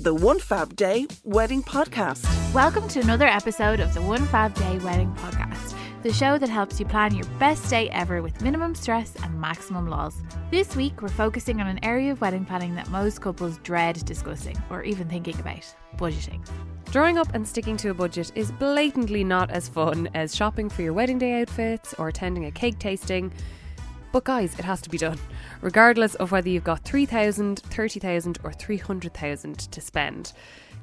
the One Fab Day Wedding Podcast. Welcome to another episode of the One Fab Day Wedding Podcast, the show that helps you plan your best day ever with minimum stress and maximum laws. This week, we're focusing on an area of wedding planning that most couples dread discussing or even thinking about budgeting. Drawing up and sticking to a budget is blatantly not as fun as shopping for your wedding day outfits or attending a cake tasting. But guys, it has to be done, regardless of whether you've got 3,000, 30,000 or 300,000 to spend.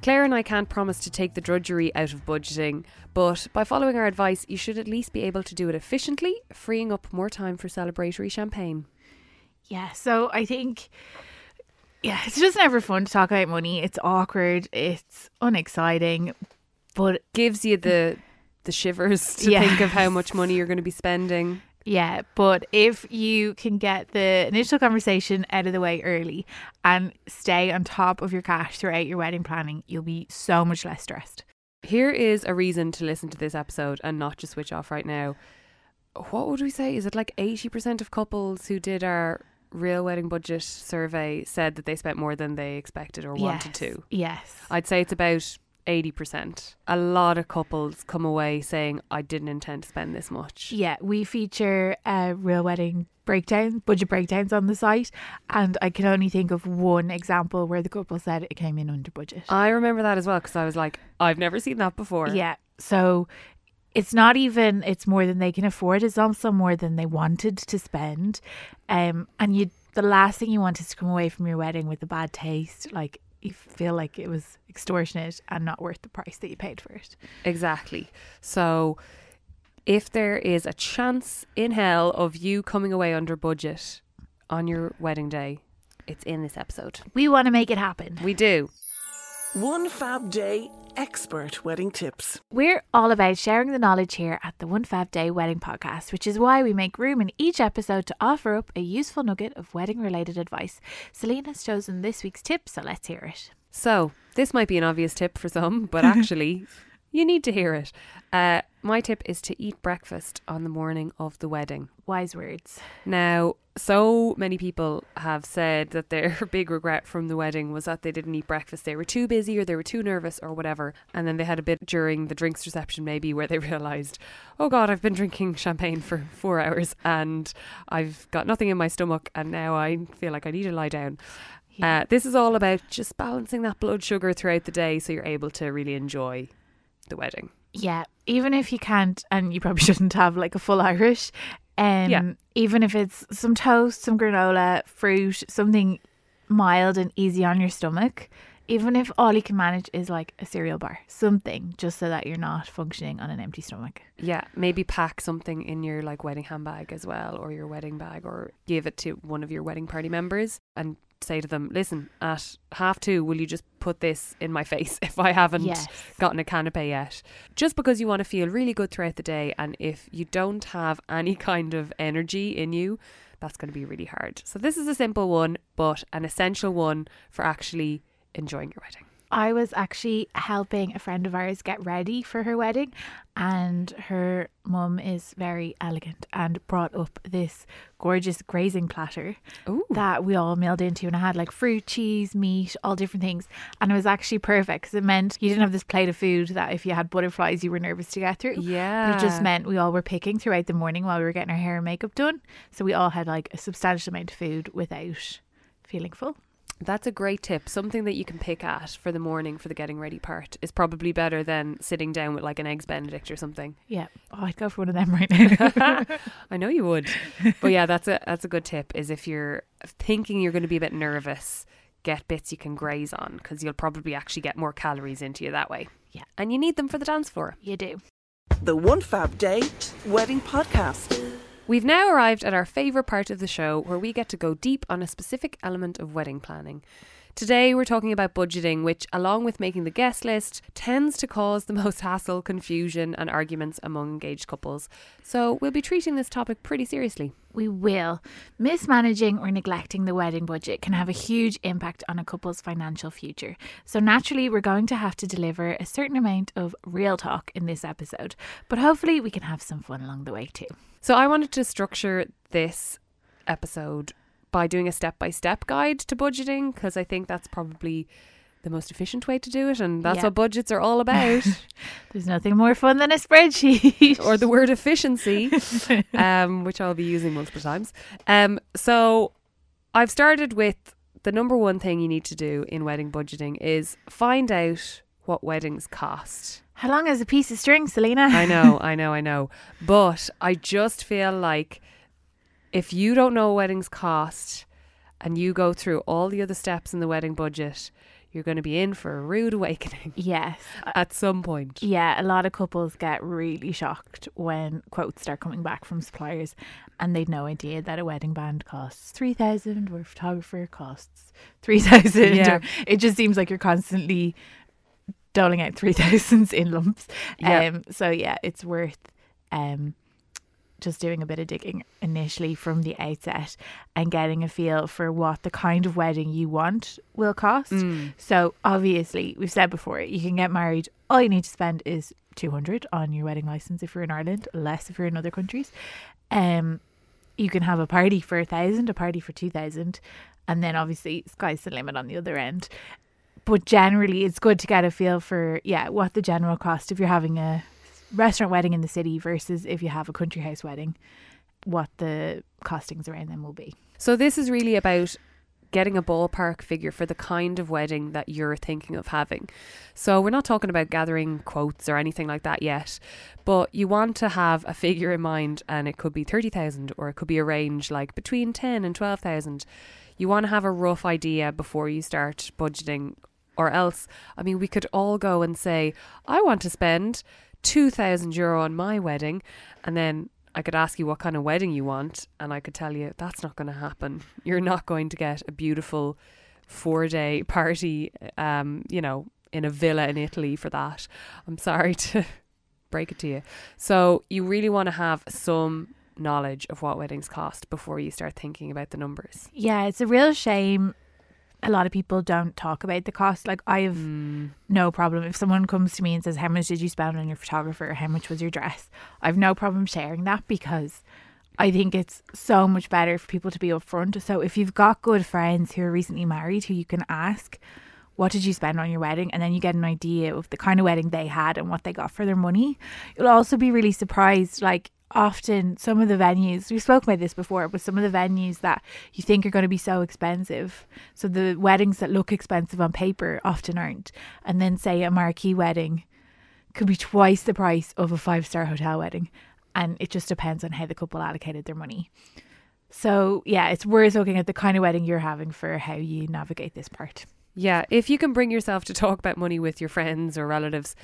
Claire and I can't promise to take the drudgery out of budgeting, but by following our advice, you should at least be able to do it efficiently, freeing up more time for celebratory champagne. Yeah, so I think yeah, it's just never fun to talk about money. It's awkward, it's unexciting, but Gives you the the shivers to Yeah. think of how much money you're going to be spending. Yeah, but if you can get the initial conversation out of the way early and stay on top of your cash throughout your wedding planning, you'll be so much less stressed. Here is a reason to listen to this episode and not just switch off right now. What would we say? Is it like 80% of couples who did our real wedding budget survey said that they spent more than they expected or wanted Yes, to? Yes. I'd say it's about 80%. A lot of couples come away saying, I didn't intend to spend this much. Yeah, we feature uh, real wedding breakdowns, budget breakdowns on the site, and I can only think of one example where the couple said it came in under budget. I remember that as well because I was like, I've never seen that before. Yeah, so it's not even it's more than they can afford. It's also more than they wanted to spend, um, and you the last thing you want is to come away from your wedding with a bad taste, like. You feel like it was extortionate and not worth the price that you paid for it. Exactly. So if there is a chance in hell of you coming away under budget on your wedding day, it's in this episode. We want to make it happen. We do. One Fab Day Expert Wedding Tips. We're all about sharing the knowledge here at the One Fab Day Wedding Podcast, which is why we make room in each episode to offer up a useful nugget of wedding related advice. Celina has chosen this week's tip, so let's hear it. So, this might be an obvious tip for some, but actually, you need to hear it. Uh, my tip is to eat breakfast on the morning of the wedding. Wise words. Now, so many people have said that their big regret from the wedding was that they didn't eat breakfast. They were too busy or they were too nervous or whatever. And then they had a bit during the drinks reception, maybe, where they realised, oh God, I've been drinking champagne for four hours and I've got nothing in my stomach and now I feel like I need to lie down. Yeah. Uh, this is all about just balancing that blood sugar throughout the day so you're able to really enjoy the wedding. Yeah, even if you can't, and you probably shouldn't have like a full Irish, um, Yeah. even if it's some toast, some granola, fruit, something mild and easy on your stomach, even if all you can manage is like a cereal bar, something just so that you're not functioning on an empty stomach. Yeah, maybe pack something in your like wedding handbag as well, or your wedding bag, or give it to one of your wedding party members and say to them, "Listen, at half two, will you just put this in my face if I haven't Yes. gotten a canapé yet?" Just because you want to feel really good throughout the day, and if you don't have any kind of energy in you, that's going to be really hard. So this is a simple one, but an essential one for actually enjoying your wedding. I was actually helping a friend of ours get ready for her wedding, and her mum is very elegant and brought up this gorgeous grazing platter Ooh. that we all milled into, and I had like fruit, cheese, meat, all different things, and it was actually perfect because it meant you didn't have this plate of food that if you had butterflies you were nervous to get through. Yeah. But it just meant we all were picking throughout the morning while we were getting our hair and makeup done, so we all had like a substantial amount of food without feeling full. That's a great tip. Something that you can pick at for the morning for the getting ready part is probably better than sitting down with like an eggs benedict or something. Yeah, oh, I'd go for one of them right now. I know you would. But yeah, that's a that's a good tip is if you're thinking you're going to be a bit nervous, get bits you can graze on because you'll probably actually get more calories into you that way. Yeah. And you need them for the dance floor. you do. The One Fab Day Wedding Podcast. We've now arrived at our favourite part of the show where we get to go deep on a specific element of wedding planning. Today, we're talking about budgeting, which, along with making the guest list, tends to cause the most hassle, confusion, and arguments among engaged couples. So, we'll be treating this topic pretty seriously. We will. Mismanaging or neglecting the wedding budget can have a huge impact on a couple's financial future. So, naturally, we're going to have to deliver a certain amount of real talk in this episode, but hopefully, we can have some fun along the way too. So, I wanted to structure this episode by doing a step by step guide to budgeting because I think that's probably the most efficient way to do it, and that's Yeah. what budgets are all about. There's nothing more fun than a spreadsheet. or the word efficiency, um, which I'll be using multiple times. Um, so I've started with the number one thing you need to do in wedding budgeting is find out what weddings cost. How long is a piece of string, Celina? I know, I know, I know. But I just feel like if you don't know what weddings cost and you go through all the other steps in the wedding budget, you're going to be in for a rude awakening Yes. at some point. Yeah, a lot of couples get really shocked when quotes start coming back from suppliers and they'd no idea that a wedding band costs 3000 or a photographer costs 3000 Yeah. it just seems like you're constantly doling out 3000s in lumps. Yeah. Um so yeah, it's worth um just doing a bit of digging initially from the outset and getting a feel for what the kind of wedding you want will cost. Mm. So obviously, we've said before, you can get married. All you need to spend is two hundred on your wedding license if you're in Ireland, less if you're in other countries. Um, you can have a party for a thousand, a party for two thousand, and then obviously sky's the limit on the other end. But generally, it's good to get a feel for yeah what the general cost if you're having a restaurant wedding in the city versus if you have a country house wedding, what the costings around them will be. So this is really about getting a ballpark figure for the kind of wedding that you're thinking of having. So we're not talking about gathering quotes or anything like that yet, but you want to have a figure in mind and it could be 30,000 or it could be a range like between 10 and 12,000. You want to have a rough idea before you start budgeting or else I mean we could all go and say I want to spend 2000 euro on my wedding and then I could ask you what kind of wedding you want, and I could tell you that's not going to happen. You're not going to get a beautiful four day party, um, you know, in a villa in Italy for that. I'm sorry to break it to you. So, you really want to have some knowledge of what weddings cost before you start thinking about the numbers. Yeah, it's a real shame. A lot of people don't talk about the cost. Like I have mm. no problem if someone comes to me and says, "How much did you spend on your photographer? Or how much was your dress?" I've no problem sharing that because I think it's so much better for people to be upfront. So if you've got good friends who are recently married who you can ask, "What did you spend on your wedding?" and then you get an idea of the kind of wedding they had and what they got for their money, you'll also be really surprised. Like often some of the venues we've spoken about this before but some of the venues that you think are going to be so expensive so the weddings that look expensive on paper often aren't. And then say a marquee wedding could be twice the price of a five star hotel wedding and it just depends on how the couple allocated their money. So yeah it's worth looking at the kind of wedding you're having for how you navigate this part. Yeah, if you can bring yourself to talk about money with your friends or relatives,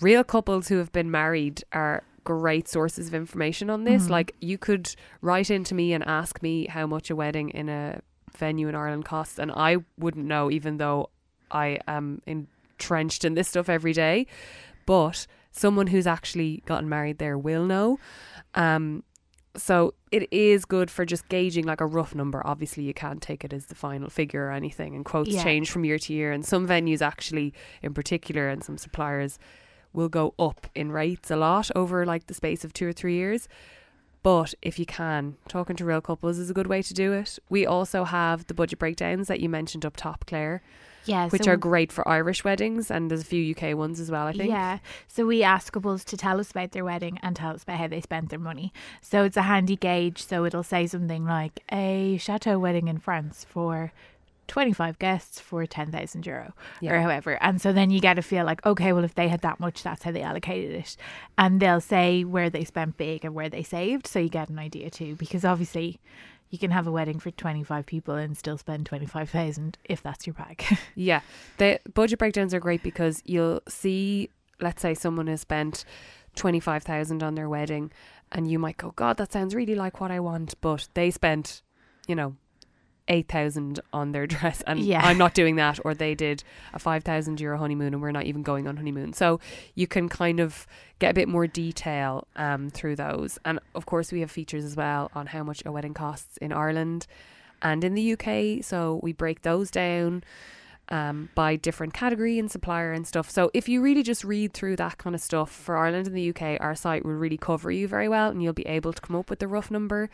real couples who have been married are great sources of information on this. Like you could write into me and ask me how much a wedding in a venue in Ireland costs and I wouldn't know even though I am entrenched in this stuff every day. But someone who's actually gotten married there will know. Um so it is good for just gauging like a rough number. Obviously, you can't take it as the final figure or anything, and quotes Yeah. change from year to year. And some venues actually, in particular, and some suppliers will go up in rates a lot over like the space of two or three years. But if you can, talking to real couples is a good way to do it. We also have the budget breakdowns that you mentioned up top, Claire, yeah which so- are great for Irish weddings, and there's a few UK ones as well. I think. Yeah. So we ask couples to tell us about their wedding and tell us about how they spent their money. So it's a handy gauge. So it'll say something like a chateau wedding in France for 25 guests for 10,000 euro Yeah. or however. And so then you get to feel like, okay, well, if they had that much, that's how they allocated it. And they'll say where they spent big and where they saved. So you get an idea too. Because obviously, you can have a wedding for 25 people and still spend 25,000 if that's your bag. Yeah, the budget breakdowns are great because you'll see, let's say someone has spent twenty five thousand on their wedding, and you might go, God, that sounds really like what I want, but they spent, you know, eight thousand on their dress, and Yeah. I'm not doing that, or they did a five thousand euro honeymoon, and we're not even going on honeymoon. So you can kind of get a bit more detail um, through those, and of course we have features as well on how much a wedding costs in Ireland and in the UK. So we break those down um, by different category and supplier and stuff. So if you really just read through that kind of stuff for Ireland and the UK, our site will really cover you very well, and you'll be able to come up with the rough number.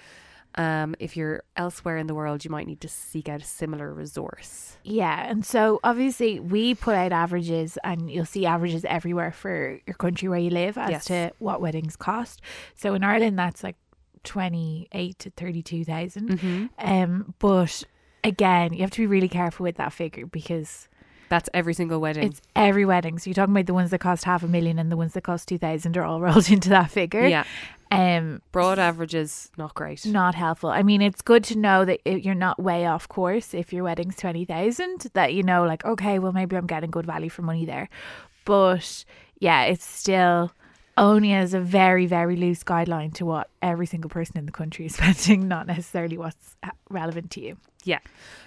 Um, if you're elsewhere in the world, you might need to seek out a similar resource. Yeah, and so obviously we put out averages, and you'll see averages everywhere for your country where you live as Yes. to what weddings cost. So in Ireland, that's like twenty eight to thirty two Mm-hmm. Um, but again, you have to be really careful with that figure because That's every single wedding. it's every wedding. So you're talking about the ones that cost half a million and the ones that cost two thousand are all rolled into that figure. yeah, Um, broad averages not great. not helpful. I mean, it's good to know that you're not way off course if your wedding's 20,000, that you know, like, okay, well, maybe I'm getting good value for money there. But yeah, it's still only as a very, very loose guideline to what every single person in the country is spending, not necessarily what's uh, relevant to you. Yeah.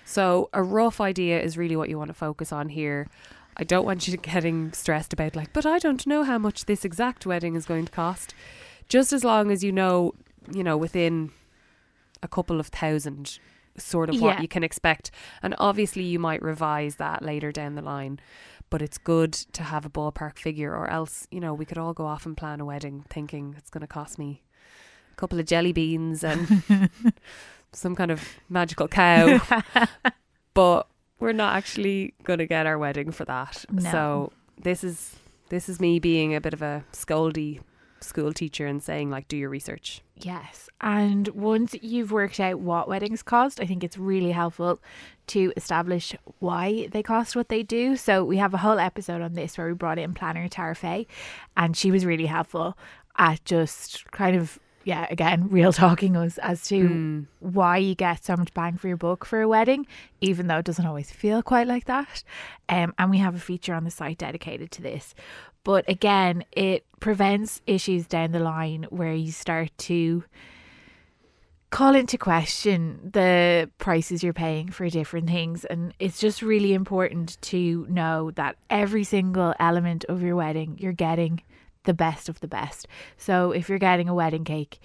So a rough idea is really what you want to focus on here. I don't want you getting stressed about like, but I don't know how much this exact wedding is going to cost. Just as long as you know, you know, within a couple of thousand sort of what Yeah. you can expect. And obviously you might revise that later down the line. But it's good to have a ballpark figure or else, you know, we could all go off and plan a wedding thinking it's gonna cost me a couple of jelly beans and some kind of magical cow but we're not actually going to get our wedding for that. No. So this is this is me being a bit of a scoldy school teacher and saying like do your research. Yes. And once you've worked out what weddings cost, I think it's really helpful to establish why they cost what they do. So we have a whole episode on this where we brought in planner Tara Fay and she was really helpful at just kind of yeah, again, real talking us as to Mm. why you get so much bang for your buck for a wedding, even though it doesn't always feel quite like that. Um, and we have a feature on the site dedicated to this. But again, it prevents issues down the line where you start to call into question the prices you're paying for different things. And it's just really important to know that every single element of your wedding, you're getting the best of the best. So if you're getting a wedding cake,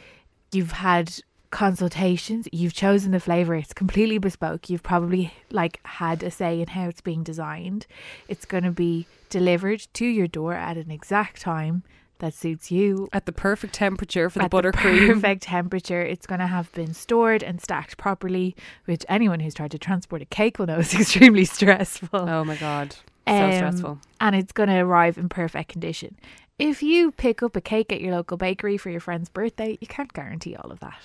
you've had consultations, you've chosen the flavor, it's completely bespoke. You've probably like had a say in how it's being designed. It's going to be delivered to your door at an exact time that suits you At the perfect temperature for the at buttercream. perfect temperature. It's going to have been stored and stacked properly, which anyone who's tried to transport a cake will know is extremely stressful. Oh my god. So Um, stressful. And it's going to arrive in perfect condition. If you pick up a cake at your local bakery for your friend's birthday, you can't guarantee all of that.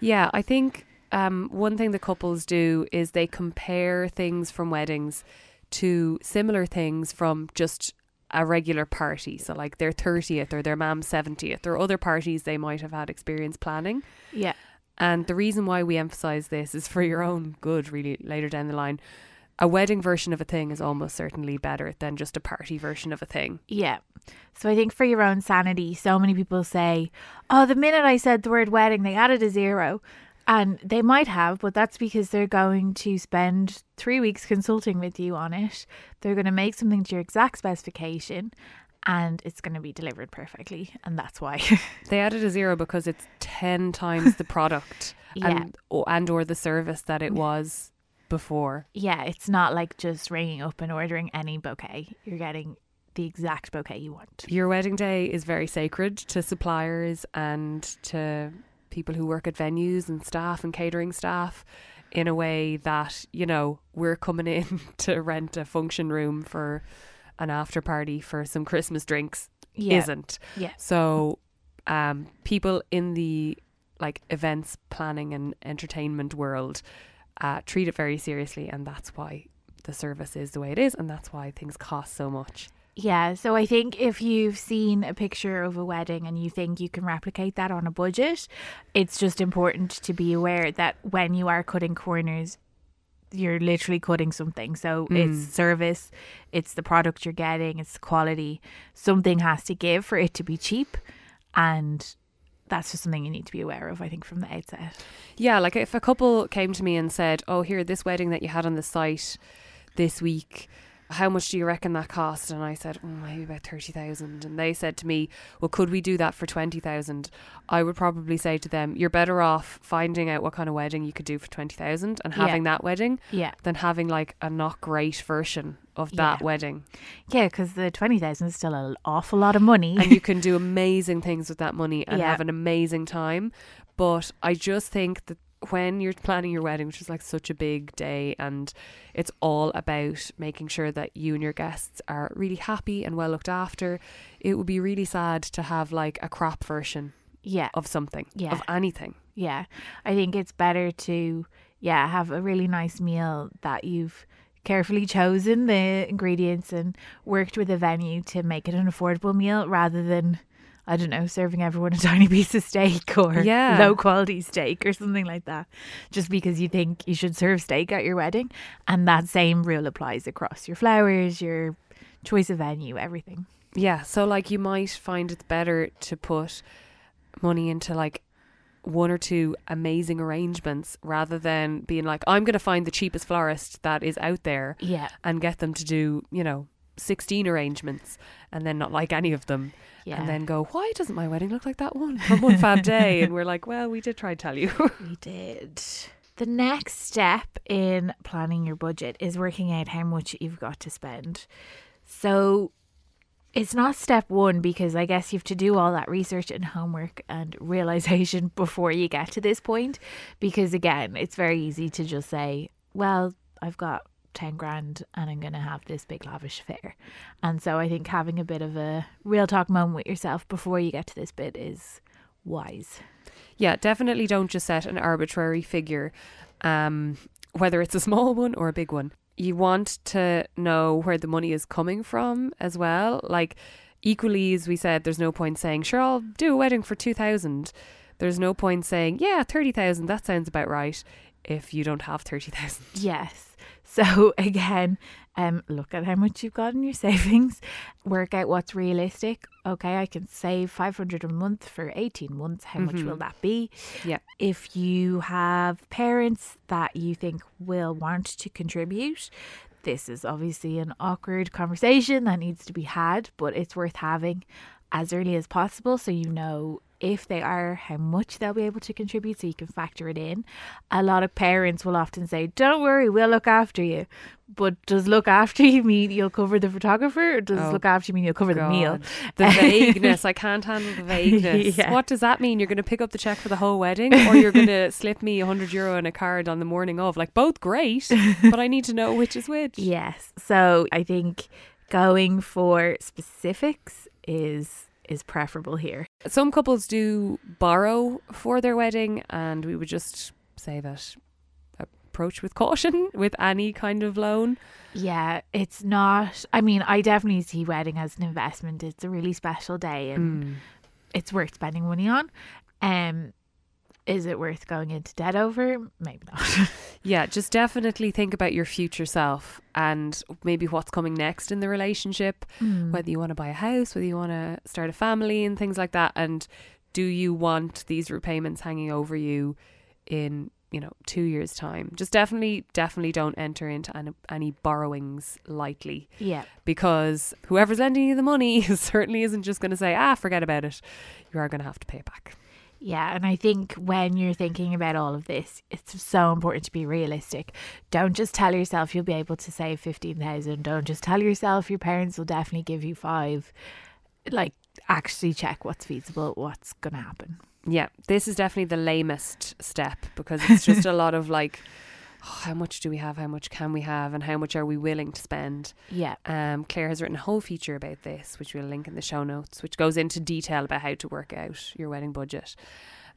Yeah, I think um, one thing the couples do is they compare things from weddings to similar things from just a regular party. So, like their 30th or their mom's 70th or other parties they might have had experience planning. Yeah. And the reason why we emphasize this is for your own good, really, later down the line. A wedding version of a thing is almost certainly better than just a party version of a thing. Yeah. So I think for your own sanity, so many people say, oh, the minute I said the word wedding, they added a zero. And they might have, but that's because they're going to spend three weeks consulting with you on it. They're going to make something to your exact specification and it's going to be delivered perfectly. And that's why. They added a zero because it's 10 times the product Yeah. and, and or the service that it was before. yeah, it's not like just ringing up and ordering any bouquet. You're getting the exact bouquet you want. Your wedding day is very sacred to suppliers and to people who work at venues and staff and catering staff in a way that, you know, we're coming in to rent a function room for an after party for some Christmas drinks Yeah. isn't. Yeah. So um people in the like events planning and entertainment world uh treat it very seriously and that's why the service is the way it is and that's why things cost so much. Yeah, so I think if you've seen a picture of a wedding and you think you can replicate that on a budget, it's just important to be aware that when you are cutting corners, you're literally cutting something. So it's mm. service, it's the product you're getting, it's the quality. Something has to give for it to be cheap. And that's just something you need to be aware of, I think, from the outset. Yeah, like if a couple came to me and said, "Oh, here, this wedding that you had on the site this week, how much do you reckon that cost?" And I said, oh, "Maybe about thirty thousand. And they said to me, "Well, could we do that for twenty thousand? I would probably say to them, "You're better off finding out what kind of wedding you could do for twenty thousand and Yeah. having that wedding Yeah. than having like a not great version of that Yeah. wedding." Yeah, because the 20,000 is still an awful lot of money. and you can do amazing things with that money and Yeah. have an amazing time. But I just think that when you're planning your wedding, which is like such a big day, and it's all about making sure that you and your guests are really happy and well looked after, it would be really sad to have like a crap version Yeah. of something, Yeah. of anything. Yeah. I think it's better to, yeah, have a really nice meal that you've carefully chosen the ingredients and worked with a venue to make it an affordable meal rather than, I don't know, serving everyone a tiny piece of steak or Yeah. low quality steak or something like that, just because you think you should serve steak at your wedding. And that same rule applies across your flowers, your choice of venue, everything. Yeah, so like you might find it's better to put money into like one or two amazing arrangements rather than being like, I'm going to find the cheapest florist that is out there Yeah. and get them to do, you know, 16 arrangements and then not like any of them Yeah. and then go, why doesn't my wedding look like that one from one fab day? And we're like, well, we did try to tell you. We did. The next step in planning your budget is working out how much you've got to spend. So it's not step one because I guess you have to do all that research and homework and realization before you get to this point. Because again, it's very easy to just say, well, I've got 10 grand and I'm going to have this big lavish affair. And so I think having a bit of a real talk moment with yourself before you get to this bit is wise. yeah, definitely don't just set an arbitrary figure, um, whether it's a small one or a big one. You want to know where the money is coming from as well. Like, equally, as we said, there's no point saying, sure, I'll do a wedding for 2,000. There's no point saying, yeah, 30,000, that sounds about right, if you don't have 30,000. Yes. So again, um, look at how much you've got in your savings. Work out what's realistic. Okay, I can save five hundred a month for eighteen months. How much will that be? Yeah. If you have parents that you think will want to contribute, this is obviously an awkward conversation that needs to be had, but it's worth having as early as possible so you know if they are how much they'll be able to contribute so you can factor it in. A lot of parents will often say, Don't worry, we'll look after you. But does look after you mean you'll cover the photographer or does Oh, look after you mean you'll cover the meal? The vagueness. I can't handle the vagueness. Yeah. What does that mean? You're going to pick up the check for the whole wedding or you're going to slip me a 100 euro in a card on the morning of? Like, both great, but I need to know which is which. Yes. So I think going for specifics is is preferable here. Some couples do borrow for their wedding, and we would just say that approach with caution with any kind of loan. Yeah, it's not. I mean, I definitely see wedding as an investment. It's a really special day, and it's worth spending money on. Um, is it worth going into debt over? Maybe not. Yeah, just definitely think about your future self and maybe what's coming next in the relationship, whether you want to buy a house, whether you want to start a family, and things like that. And do you want these repayments hanging over you in, you know, two years' time? Just definitely, definitely don't enter into any, any borrowings lightly yeah, because whoever's lending you the money certainly isn't just going to say, ah, forget about it. You are going to have to pay it back. Yeah. And I think when you're thinking about all of this, it's so important to be realistic. Don't just tell yourself you'll be able to save fifteen thousand. Don't just tell yourself your parents will definitely give you five. Like, actually check what's feasible, what's going to happen. Yeah, this is definitely the lamest step because it's just a lot of like, oh, how much do we have? How much can we have? And how much are we willing to spend? Yeah. Um, Claire has written a whole feature about this, which we'll link in the show notes, which goes into detail about how to work out your wedding budget.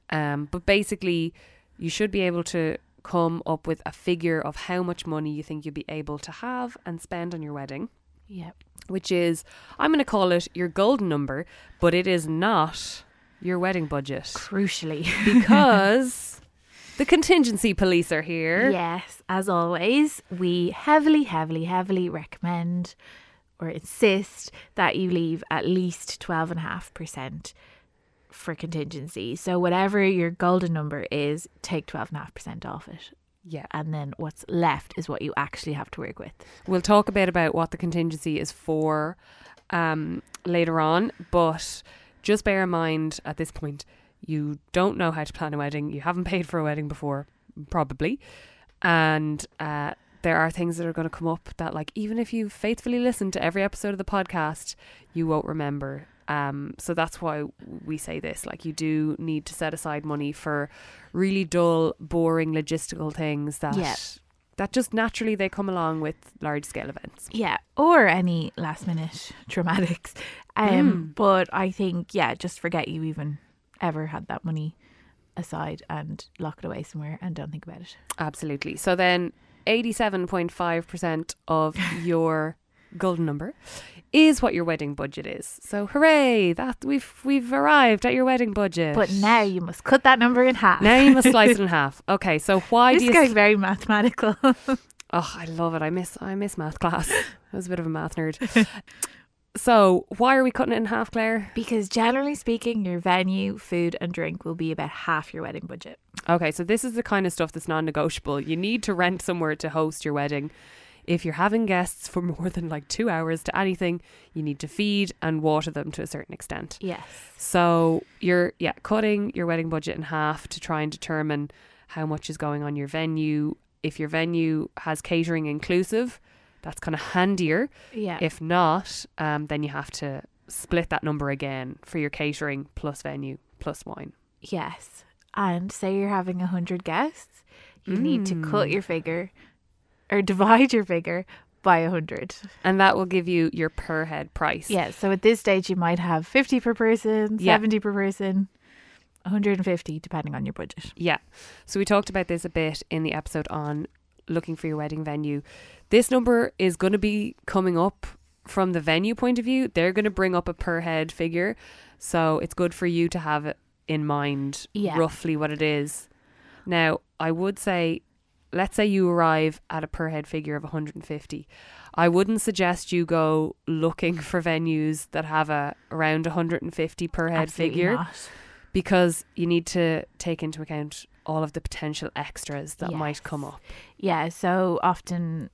Um, but basically, you should be able to come up with a figure of how much money you think you'll be able to have and spend on your wedding, Yeah. which is, I'm going to call it your golden number, but it is not your wedding budget Crucially. because the contingency police are here. Yes, as always, we heavily, heavily, heavily recommend or insist that you leave at least 12.5% for contingency. So, whatever your golden number is, take 12.5% off it. Yeah. And then what's left is what you actually have to work with. We'll talk a bit about what the contingency is for um, later on, but just bear in mind at this point, you don't know how to plan a wedding. You haven't paid for a wedding before, probably. And uh, there are things that are going to come up that, like, even if you faithfully listen to every episode of the podcast, you won't remember Um, so that's why we say this. Like, you do need to set aside money for really dull, boring logistical things that Yeah. that just naturally they come along with large scale events. Yeah, or any last minute dramatics. Um, Mm. but I think yeah, just forget you even ever had that money aside and lock it away somewhere and don't think about it. Absolutely. So then, eighty-seven point five percent of your golden number is what your wedding budget is. So hooray! That we've we've arrived at your wedding budget. But now you must cut that number in half. now you must slice it in half. Okay, so why this do is you? going very mathematical. Oh, I love it. I miss I miss math class. I was a bit of a math nerd. So why are we cutting it in half, Claire? because generally speaking, your venue, food, and drink will be about half your wedding budget. Okay, so this is the kind of stuff that's non-negotiable. You need to rent somewhere to host your wedding. If you're having guests for more than like two hours to anything, you need to feed and water them to a certain extent. Yes. So you're yeah cutting your wedding budget in half to try and determine how much is going on your venue. If your venue has catering inclusive, that's kind of handier. Yeah. If not, um, then you have to split that number again for your catering plus venue plus wine. Yes. And say you're having a hundred guests, you need to cut Mm. your figure or divide your figure by a hundred. And that will give you your per head price. Yeah. So at this stage, you might have fifty per person, Yeah. seventy per person, one hundred and fifty depending on your budget. Yeah. So we talked about this a bit in the episode on looking for your wedding venue. This number is going to be coming up from the venue point of view. They're going to bring up a per head figure. So it's good for you to have it in mind Yeah. roughly what it is. Now, I would say let's say you arrive at a per head figure of 150. I wouldn't suggest you go looking for venues that have a around 150 per head Absolutely figure not. because you need to take into account all of the potential extras that might come up. Yeah. So often.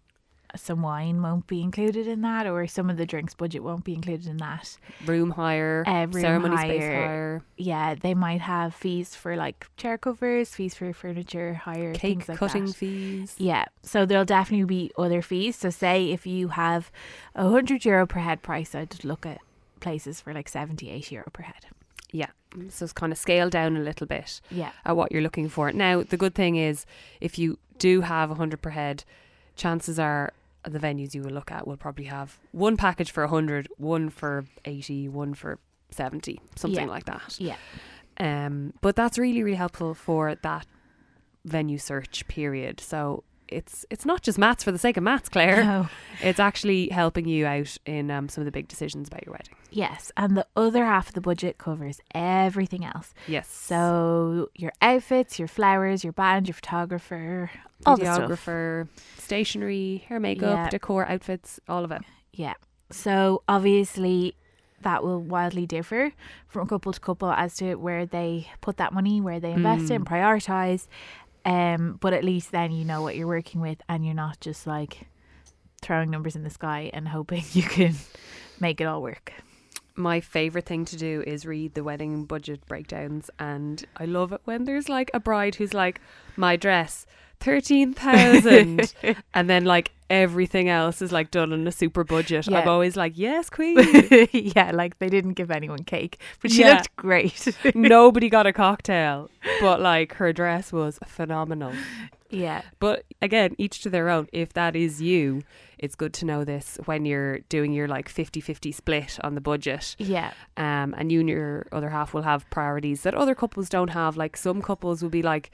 Some wine won't be included in that, or some of the drinks budget won't be included in that. Room hire, Uh, room ceremony space hire, hire, yeah, they might have fees for like chair covers, fees for furniture hire, cake things like cutting that. fees. Yeah, so there'll definitely be other fees. So say if you have a hundred euro per head price, I'd look at places for like 70, 80 euro per head. Yeah. So it's kind of scale down a little bit Yeah, at what you're looking for. Now, the good thing is if you do have 100 per head, chances are the venues you will look at will probably have one package for 100, one for 80, one for 70, something Yeah. like that. yeah, Um, but that's really, really helpful for that venue search period. So it's it's not just maths for the sake of maths, Claire. No. It's actually helping you out in um, some of the big decisions about your wedding. yes, and the other half of the budget covers everything else. Yes. So your outfits, your flowers, your band, your photographer, all videographer, stationery, hair, makeup, Yeah. decor, outfits, all of it. Yeah. So obviously that will wildly differ from couple to couple as to where they put that money, where they invest in, Mm. prioritize. Um, but at least then you know what you're working with and you're not just like throwing numbers in the sky and hoping you can make it all work. My favorite thing to do is read the wedding budget breakdowns, and I love it when there's like a bride who's like, "My dress, thirteen thousand, and then like everything else is like done on a super budget. I'm always like, "Yes, queen." yeah, like they didn't give anyone cake, but she Yeah. looked great. Nobody got a cocktail, but like her dress was phenomenal. yeah. But again, each to their own. If that is you, it's good to know this when you're doing your like 50-50 split on the budget. Yeah. Um, and you and your other half will have priorities that other couples don't have. Like some couples will be like,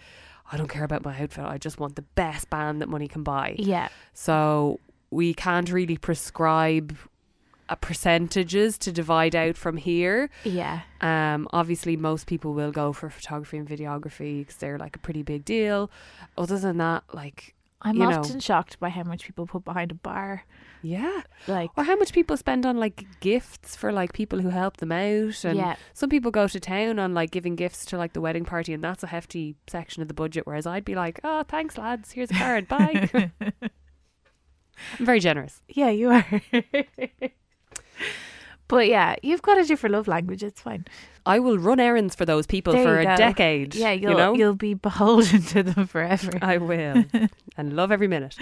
I don't care about my outfit. I just want the best band that money can buy. Yeah. So we can't really prescribe a percentages to divide out from here. Yeah. Um, obviously, most people will go for photography and videography because they're like a pretty big deal. Other than that, like, I'm You know. often shocked by how much people put behind a bar. Yeah, Like or how much people spend on like gifts for like people who help them out, and yeah. some people go to town on like giving gifts to like the wedding party, and that's a hefty section of the budget. Whereas I'd be like, oh, thanks, lads, here's a card, bye. I'm very generous. Yeah, you are. but yeah, you've got a different love language. It's fine. I will run errands for those people There for a go. decade. Yeah, you'll you know, you'll be beholden to them forever. I will, and love every minute.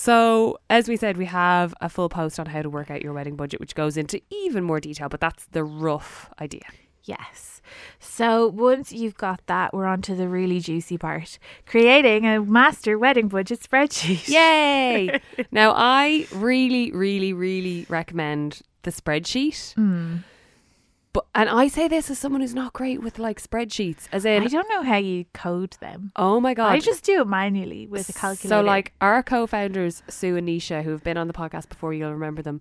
So, as we said, we have a full post on how to work out your wedding budget, which goes into even more detail, but that's the rough idea. Yes. So once you've got that, we're on to the really juicy part creating a master wedding budget spreadsheet. Yay! now, I really, really, really recommend the spreadsheet. Mm. But and I say this as someone who's not great with like spreadsheets, as in I don't know how you code them. oh my god, I just do it manually with a calculator. So, like our co-founders Sue and Nisha, who have been on the podcast before, you'll remember them.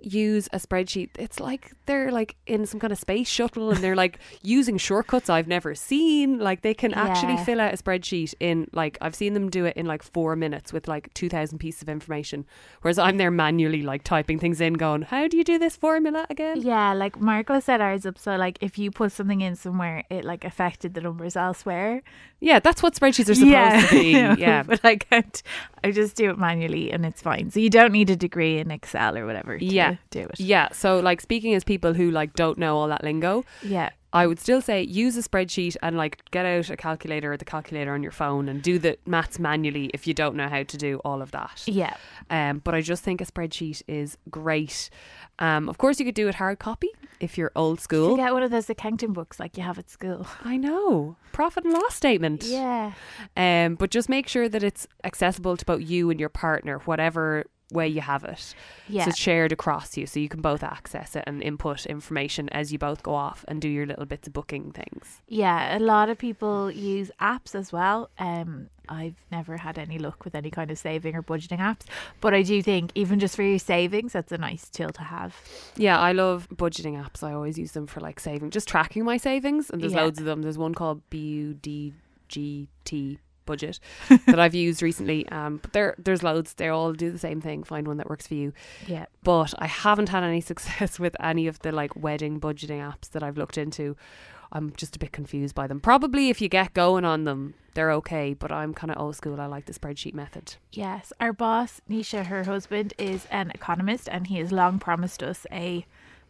Use a spreadsheet. It's like they're like in some kind of space shuttle, and they're like using shortcuts I've never seen. Like they can actually fill out a spreadsheet in like I've seen them do it in like four minutes with like two thousand pieces of information. Whereas I'm there manually like typing things in, going, "How do you do this formula again?" Yeah, like Marco set ours up so like if you put something in somewhere, it like affected the numbers elsewhere. Yeah, that's what spreadsheets are supposed to be. Yeah, but I can't. I just do it manually and it's fine. So you don't need a degree in Excel or whatever. To Yeah. do it. yeah. So like speaking as people who like don't know all that lingo, Yeah, I would still say use a spreadsheet and like get out a calculator or the calculator on your phone and do the maths manually if you don't know how to do all of that. yeah, Um, but I just think a spreadsheet is great. Um, of course, you could do it hard copy if you're old school. You get one of those accounting books like you have at school. I know profit and loss statement. Yeah, Um, but just make sure that it's accessible to both you and your partner, whatever way you have it. yeah, So it's shared across you, so you can both access it and input information as you both go off and do your little bits of booking things. yeah. A lot of people use apps as well. Um, I've never had any luck with any kind of saving or budgeting apps, but I do think even just for your savings, that's a nice tool to have. Yeah, I love budgeting apps. I always use them for like saving, just tracking my savings. And there's Yeah. loads of them. There's one called BUDGT budget that I've used recently. Um, but there, there's loads. They all do the same thing. Find one that works for you. Yeah, But I haven't had any success with any of the like wedding budgeting apps that I've looked into. I'm just a bit confused by them. Probably if you get going on them, they're okay. But I'm kind of old school. I like the spreadsheet method. Yes, our boss, Nisha, her husband, is an economist and he has long promised us a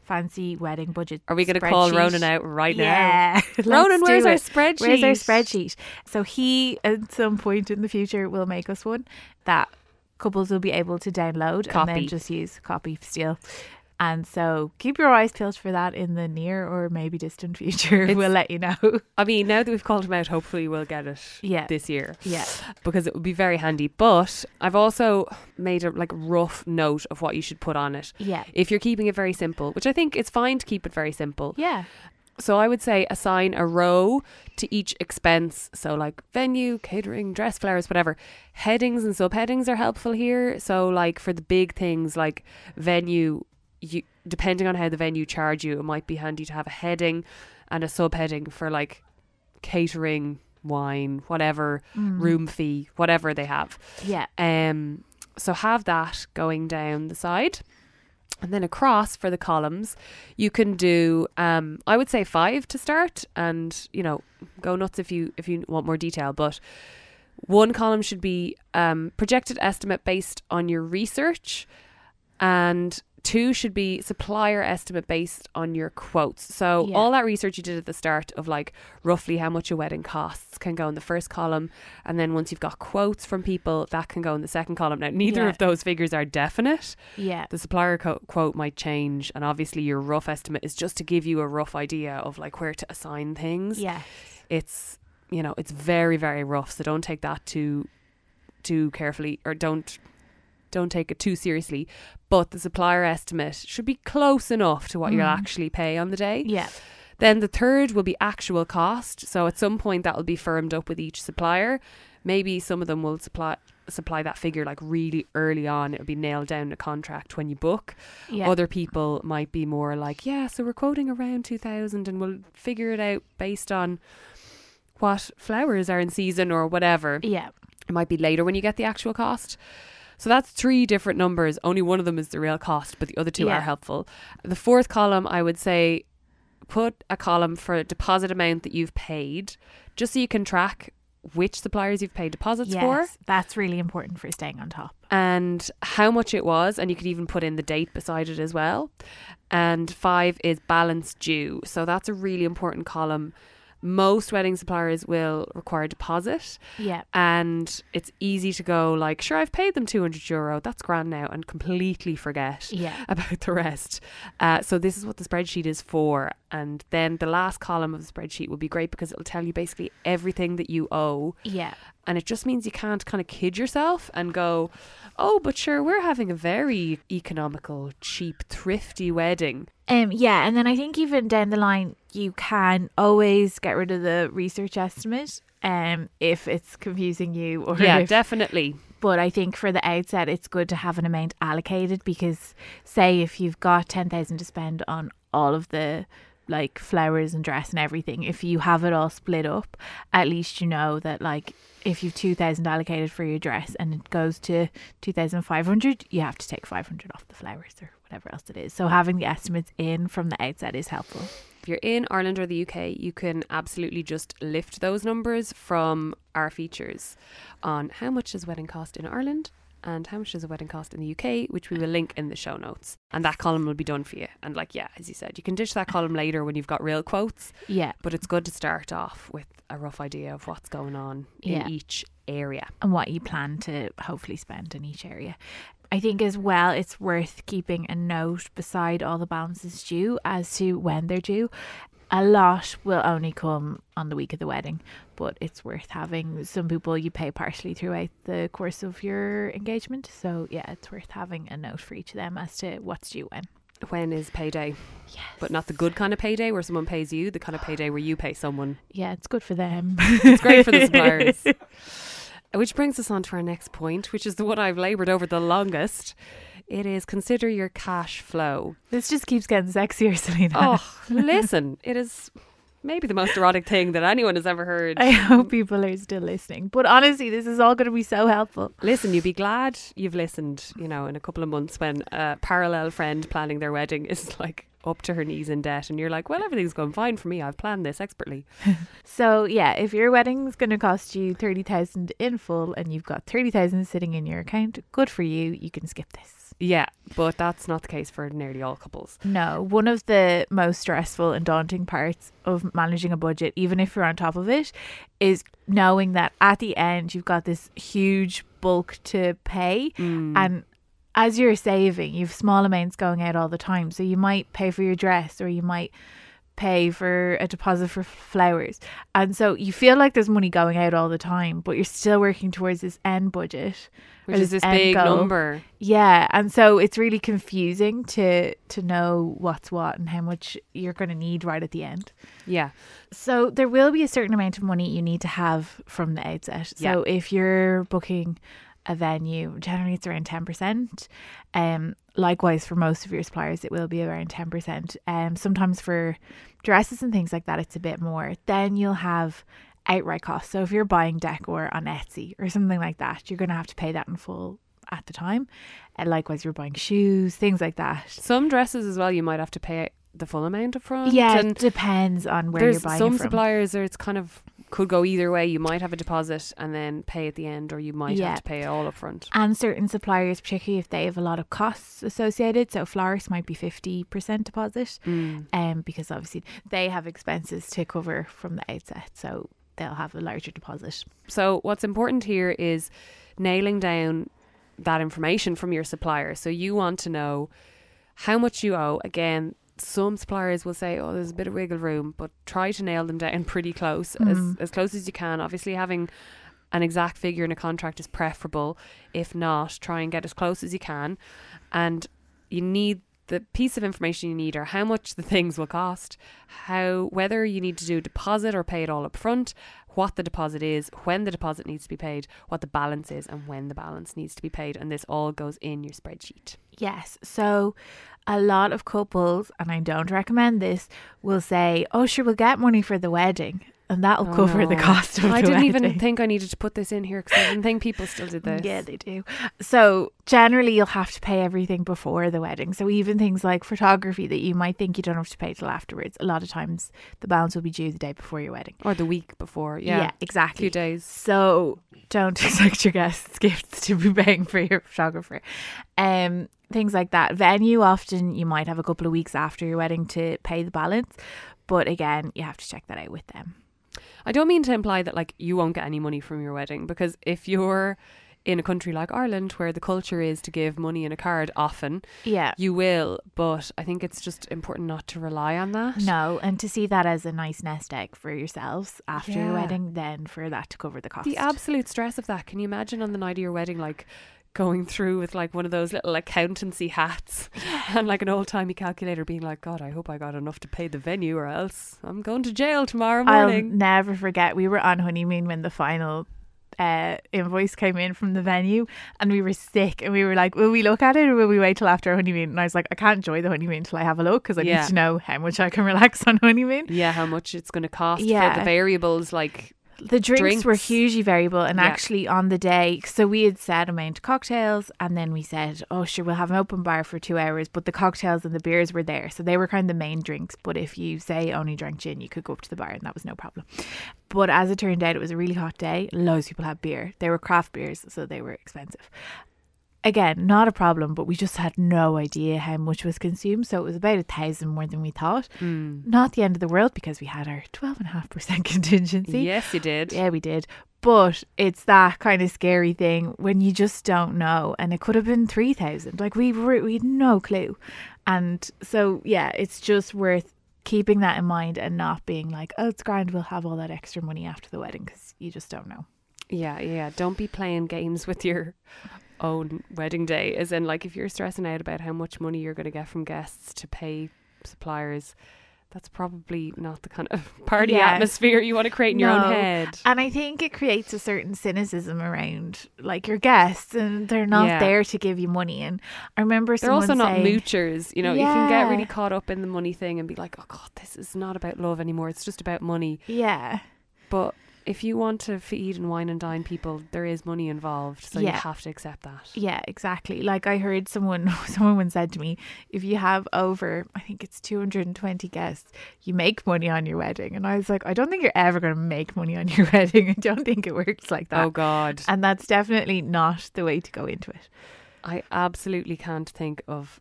fancy wedding budget. Are we going to call. Ronan out right now? Yeah. Ronan, where's our spreadsheet? Where's our spreadsheet? So he, at some point in the future, will make us one that couples will be able to download and then just use copy steal. And so keep your eyes peeled for that in the near or maybe distant future. It's- we'll let you know. I mean, now that we've called him out, hopefully we'll get it Yeah. this year. yeah. because it would be very handy. But I've also made a like rough note of what you should put on it. Yeah. If you're keeping it very simple, which I think it's fine to keep it very simple. Yeah. So I would say assign a row to each expense. So like venue, catering, dress, flowers, whatever. Headings and subheadings are helpful here. So like for the big things like venue, you depending on how the venue charge you, it might be handy to have a heading and a subheading for like catering, wine, whatever, Mm. room fee, whatever they have. Yeah. Um, so have that going down the side. And then across for the columns, you can do um, I would say five to start and you know, go nuts if you if you want more detail, but one column should be um, projected estimate based on your research and two should be supplier estimate based on your quotes. So Yeah. all that research you did at the start of like roughly how much a wedding costs can go in the first column and then once you've got quotes from people that can go in the second column. Now neither Yeah. of those figures are definite. Yeah. The supplier co- quote might change and obviously your rough estimate is just to give you a rough idea of like where to assign things Yeah. it's you know it's very very rough so don't take that too too carefully or don't don't take it too seriously but the supplier estimate should be close enough to what you'll Mm. actually pay on the day Yeah. then the third will be actual cost so at some point that will be firmed up with each supplier maybe some of them will supply supply that figure like really early on it'll be nailed down in a contract when you book Yeah. other people might be more like, yeah, so we're quoting around 2000 and we'll figure it out based on what flowers are in season or whatever. yeah. It might be later when you get the actual cost. So that's three different numbers. Only one of them is the real cost, but the other two Yeah. are helpful. The fourth column, I would say, put a column for deposit amount that you've paid, just so you can track which suppliers you've paid deposits for Yes. That's really important for staying on top. and how much it was, and you could even put in the date beside it as well. And five is balance due. So that's a really important column. Most wedding suppliers will require a deposit, Yeah. and it's easy to go like, sure, I've paid them 200 euro, that's grand now, and completely forget Yeah. about the rest. Uh, so this is what the spreadsheet is for, and then the last column of the spreadsheet will be great because it'll tell you basically everything that you owe, Yeah. and it just means you can't kind of kid yourself and go, oh, but sure, we're having a very economical, cheap, thrifty wedding. Um, yeah, and then I think even down the line, you can always get rid of the research estimate. Um, if it's confusing you, or Yeah, if, definitely. but I think for the outset, it's good to have an amount allocated because, say, if you've got ten thousand to spend on all of the like flowers and dress and everything, if you have it all split up, at least you know that like if you've two thousand allocated for your dress and it goes to two thousand five hundred, you have to take five hundred off the flowers or whatever else it is. So having the estimates in from the outset is helpful. If you're in Ireland or the UK, you can absolutely just lift those numbers from our features on how much does a wedding cost in Ireland and how much does a wedding cost in the UK, which we will link in the show notes. And that column will be done for you. And like, yeah, as you said, you can ditch that column later when you've got real quotes, Yeah. but it's good to start off with a rough idea of what's going on Yeah. in each area. and what you plan to hopefully spend in each area. I think as well, it's worth keeping a note beside all the balances due as to when they're due. A lot will only come on the week of the wedding, but it's worth having. Some people you pay partially throughout the course of your engagement. So, yeah, it's worth having a note for each of them as to what's due when. When is payday? Yes. But not the good kind of payday where someone pays you, the kind of payday where you pay someone. Yeah, it's good for them. It's great for the suppliers. Which brings us on to our next point, which is the one I've laboured over the longest. It is consider your cash flow. this just keeps getting sexier, Celina. Oh, listen, it is maybe the most erotic thing that anyone has ever heard. I hope people are still listening. But honestly, this is all going to be so helpful. Listen, you'd be glad you've listened, you know, in a couple of months when a parallel friend planning their wedding is like up to her knees in debt and you're like, well, everything's going fine for me. I've planned this expertly. So yeah, if your wedding's going to cost you thirty thousand in full and you've got thirty thousand sitting in your account, good for you. You can skip this. Yeah, but that's not the case for nearly all couples. No, one of the most stressful and daunting parts of managing a budget, even if you're on top of it, is knowing that at the end you've got this huge bulk to pay, mm. and as you're saving, you've small amounts going out all the time. So you might pay for your dress, or you might pay for a deposit for flowers. And so you feel like there's money going out all the time, but you're still working towards this end budget. Which is this big goal. number. Yeah, and so it's really confusing to to know what's what and how much you're going to need right at the end. Yeah. So there will be a certain amount of money you need to have from the outset. So if you're booking a venue, generally it's around ten percent. Um, likewise for most of your suppliers, it will be around ten percent. Um, sometimes for dresses and things like that, it's a bit more. Then you'll have outright costs. So if you're buying decor on Etsy or something like that, you're going to have to pay that in full at the time. And likewise, you're buying shoes, things like that. Some dresses as well, you might have to pay the full amount up front. Yeah, and it depends on where you're buying some suppliers where it's kind of could go either way. You might have a deposit and then pay at the end, or you might Yeah. have to pay it all up front. and certain suppliers, particularly if they have a lot of costs associated. So florists might be fifty percent deposit, Mm. um, because obviously they have expenses to cover from the outset, so they'll have a larger deposit. So what's important here is nailing down that information from your supplier. So you want to know how much you owe. Again, some suppliers will say, "Oh, there's a bit of wiggle room," but try to nail them down pretty close, as Mm. as close as you can. Obviously, having an exact figure in a contract is preferable. If not, try and get as close as you can. And you need the piece of information you need are how much the things will cost, how whether you need to do a deposit or pay it all up front, what the deposit is, when the deposit needs to be paid, what the balance is, and when the balance needs to be paid. And this all goes in your spreadsheet. Yes. So a lot of couples, and I don't recommend this, will say, "Oh, sure, we'll get money for the wedding." And that'll Oh, cover the cost of the I didn't even think I needed to put this in here because I didn't think people still did this. Yeah, they do. So generally, you'll have to pay everything before the wedding. So even things like photography that you might think you don't have to pay till afterwards, a lot of times the balance will be due the day before your wedding. Or the week before. Yeah. Yeah, A exactly. few days. So don't expect your guests' gifts to be paying for your photographer. Um, things like that. Venue often you might have a couple of weeks after your wedding to pay the balance, but again, you have to check that out with them. I don't mean to imply that like you won't get any money from your wedding because if you're in a country like Ireland where the culture is to give money in a card often, Yeah. you will. But I think it's just important not to rely on that. No, and to see that as a nice nest egg for yourselves after your wedding, then for that to cover the cost. The absolute stress of that. Can you imagine on the night of your wedding, like going through with like one of those little accountancy hats and like an old timey calculator, being like, God, I hope I got enough to pay the venue, or else I'm going to jail tomorrow morning. I'll never forget. We were on honeymoon when the final uh, invoice came in from the venue, and we were sick, and we were like, "Will we look at it, or will we wait till after our honeymoon?" And I was like, "I can't enjoy the honeymoon till I have a look because I Yeah. need to know how much I can relax on honeymoon." yeah, how much it's going to cost for Yeah. the variables, like The drinks, were hugely variable, and Yeah. actually on the day, so we had said amount of cocktails, and then we said, "Oh, sure, we'll have an open bar for two hours," but the cocktails and the beers were there, so they were kind of the main drinks. But if you say only drank gin, you could go up to the bar, and that was no problem. But as it turned out, it was a really hot day. Loads of people had beer. They were craft beers, so they were expensive. Again, not a problem, but we just had no idea how much was consumed. So it was about a thousand more than we thought. mm, Not the end of the world because we had our twelve and a half percent contingency. yes, you did. Yeah, we did. But it's that kind of scary thing when you just don't know, and it could have been three thousand. Like we were, we had no clue, and so yeah, it's just worth keeping that in mind and not being like, oh, it's grand, we'll have all that extra money after the wedding because you just don't know. Yeah, yeah. Don't be playing games with your own wedding day. is in, like, if you're stressing out about how much money you're going to get from guests to pay suppliers, that's probably not the kind of party Yeah. atmosphere you want to create in your own head. And I think it creates a certain cynicism around like your guests, and they're not Yeah. there to give you money. And I remember They're also not saying, moochers. You know, you can get really caught up in the money thing and be like, oh, God, this is not about love anymore. It's just about money. yeah, But if you want to feed and wine and dine people, there is money involved. So you have to accept that. Yeah, exactly. Like I heard someone someone said to me, if you have over I think it's 220 guests, you make money on your wedding. And I was like, I don't think you're ever going to make money on your wedding. I don't think it works like that. Oh, God. And that's definitely not the way to go into it. I absolutely can't think of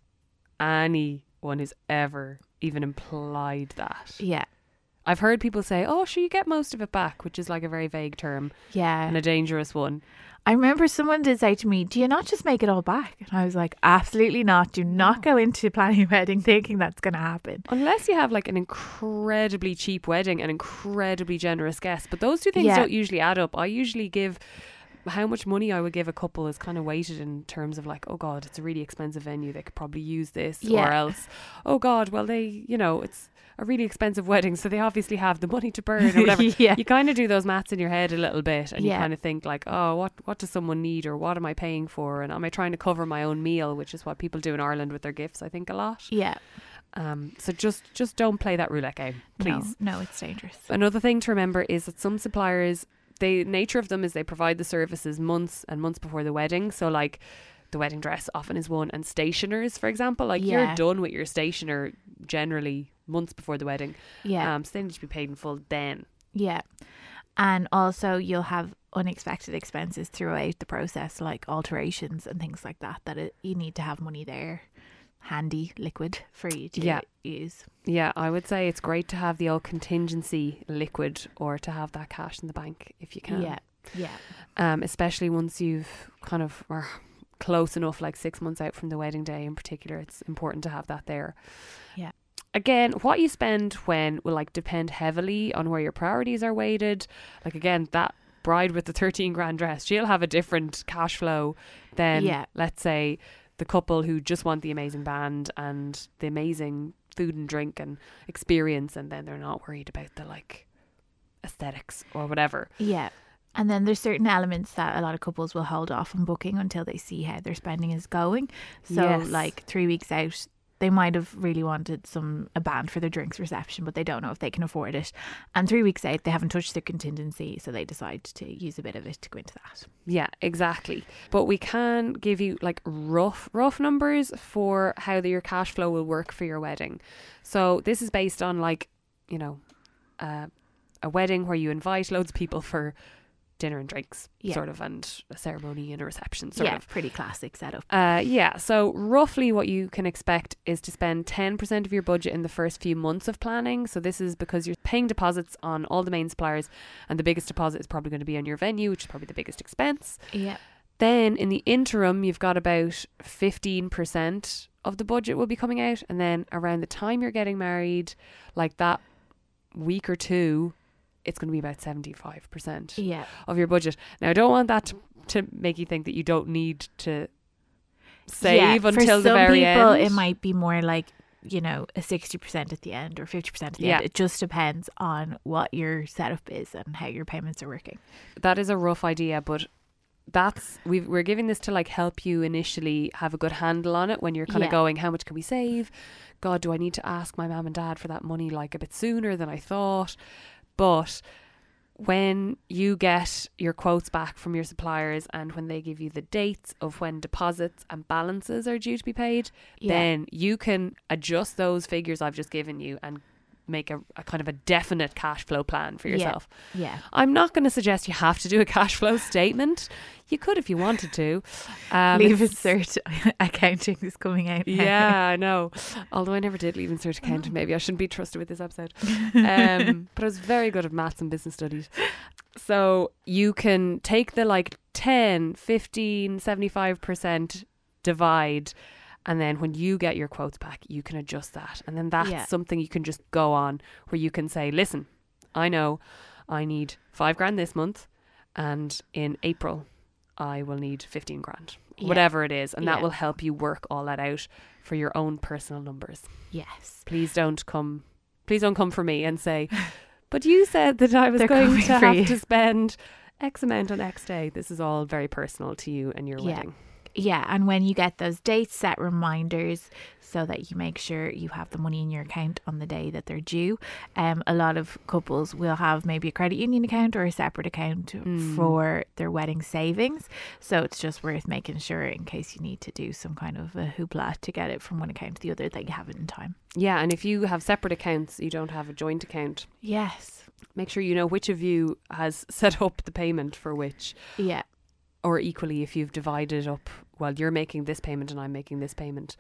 anyone who's ever even implied that. Yeah. I've heard people say, "Oh, sure, you get most of it back," which is like a very vague term Yeah. and a dangerous one. I remember someone did say to me, Do you not just make it all back? And I was like, Absolutely not. Do not go into planning a wedding thinking that's going to happen. Unless you have like an incredibly cheap wedding and incredibly generous guests, but those two things Yeah. don't usually add up. I usually give how much money I would give a couple is kind of weighted in terms of like, oh god, it's a really expensive venue. They could probably use this, or else, oh god, well they, you know, it's a really expensive wedding, so they obviously have the money to burn or whatever. yeah. You kind of do those maths in your head a little bit, and you kind of think like, oh, what what does someone need, or what am I paying for, and am I trying to cover my own meal, which is what people do in Ireland with their gifts, I think a lot. Yeah. Um, so just just don't play that roulette game, please. No, no, it's dangerous. Another thing to remember is that some suppliers, the nature of them is they provide the services months and months before the wedding. So like the wedding dress often is one, and stationers, for example, like Yeah. you're done with your stationer generally months before the wedding. Yeah. Um, so they need to be paid in full then. Yeah. And also you'll have unexpected expenses throughout the process like alterations and things like that that it, you need to have money there handy liquid for you to Yeah. use. Yeah, I would say it's great to have the old contingency liquid or to have that cash in the bank if you can. Yeah. Yeah. um, especially once you've kind of are close enough, like six months out from the wedding day in particular. It's important to have that there. Yeah. Again, what you spend when will like depend heavily on where your priorities are weighted. Like again, that bride with the thirteen grand dress, she'll have a different cash flow than Yeah. let's say the couple who just want the amazing band and the amazing food and drink and experience, and then they're not worried about the like aesthetics or whatever. Yeah. And then there's certain elements that a lot of couples will hold off on booking until they see how their spending is going. So Yes. like 3 weeks out they might have really wanted some a band for their drinks reception, but they don't know if they can afford it. And three weeks out, they haven't touched their contingency, so they decide to use a bit of it to go into that. Yeah, exactly. But we can give you like rough rough numbers for how the, your cash flow will work for your wedding. So this is based on like, you know, uh, a wedding where you invite loads of people for dinner and drinks, Yeah. sort of, and a ceremony and a reception, sort yeah, of. pretty classic setup. Uh, yeah, so roughly what you can expect is to spend 10% of your budget in the first few months of planning. So this is because you're paying deposits on all the main suppliers, and the biggest deposit is probably going to be on your venue, which is probably the biggest expense. Yeah. Then in the interim, you've got about 15% of the budget will be coming out. And then around the time you're getting married, like that week or two, it's going to be about 75% Yeah. of your budget. Now, I don't want that to, to make you think that you don't need to save Yeah, until the very people, end. it might be more like you know a sixty percent at the end or fifty percent at the Yeah. end. It just depends on what your setup is and how your payments are working. that is a rough idea, but that's we we're giving this to like help you initially have a good handle on it when you're kind of going, how much can we save? God, do I need to ask my mom and dad for that money like a bit sooner than I thought? But when you get your quotes back from your suppliers and when they give you the dates of when deposits and balances are due to be paid, Yeah. then you can adjust those figures I've just given you and make a, a kind of a definite cash flow plan for yourself. Yeah. yeah. I'm not going to suggest you have to do a cash flow statement. You could if you wanted to. Um, Leaving Cert accounting is coming out. now. Yeah, I know. Although I never did Leaving Cert accounting. Maybe I shouldn't be trusted with this episode. Um, but I was very good at maths and business studies. So you can take the like 10, 15, 75% divide. And then when you get your quotes back, you can adjust that. And then that's Yeah. something you can just go on where you can say, listen, I know I need five grand this month. And in April, I will need 15 grand, Yeah. whatever it is. And that will help you work all that out for your own personal numbers. Yes. Please don't come, please don't come for me and say, but you said that I was They're going to have you." to spend X amount on X day. This is all very personal to you and your Yeah. wedding. Yeah, and when you get those dates, set reminders so that you make sure you have the money in your account on the day that they're due. Um, a lot of couples will have maybe a credit union account or a separate account for their wedding savings. So it's just worth making sure in case you need to do some kind of a hoopla to get it from one account to the other that you have it in time. Yeah. And if you have separate accounts, you don't have a joint account, Yes. make sure you know which of you has set up the payment for which. Yeah. Or equally, if you've divided up, well, you're making this payment and I'm making this payment.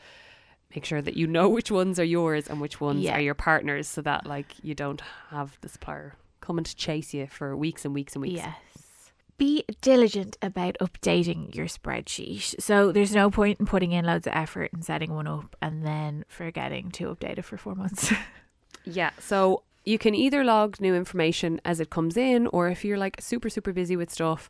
Make sure that you know which ones are yours and which ones Yeah. are your partners so that like you don't have the supplier coming to chase you for weeks and weeks and weeks. Yes. Be diligent about updating your spreadsheet. So there's no point in putting in loads of effort and setting one up and then forgetting to update it for four months. Yeah. So you can either log new information as it comes in, or if you're like super, super busy with stuff,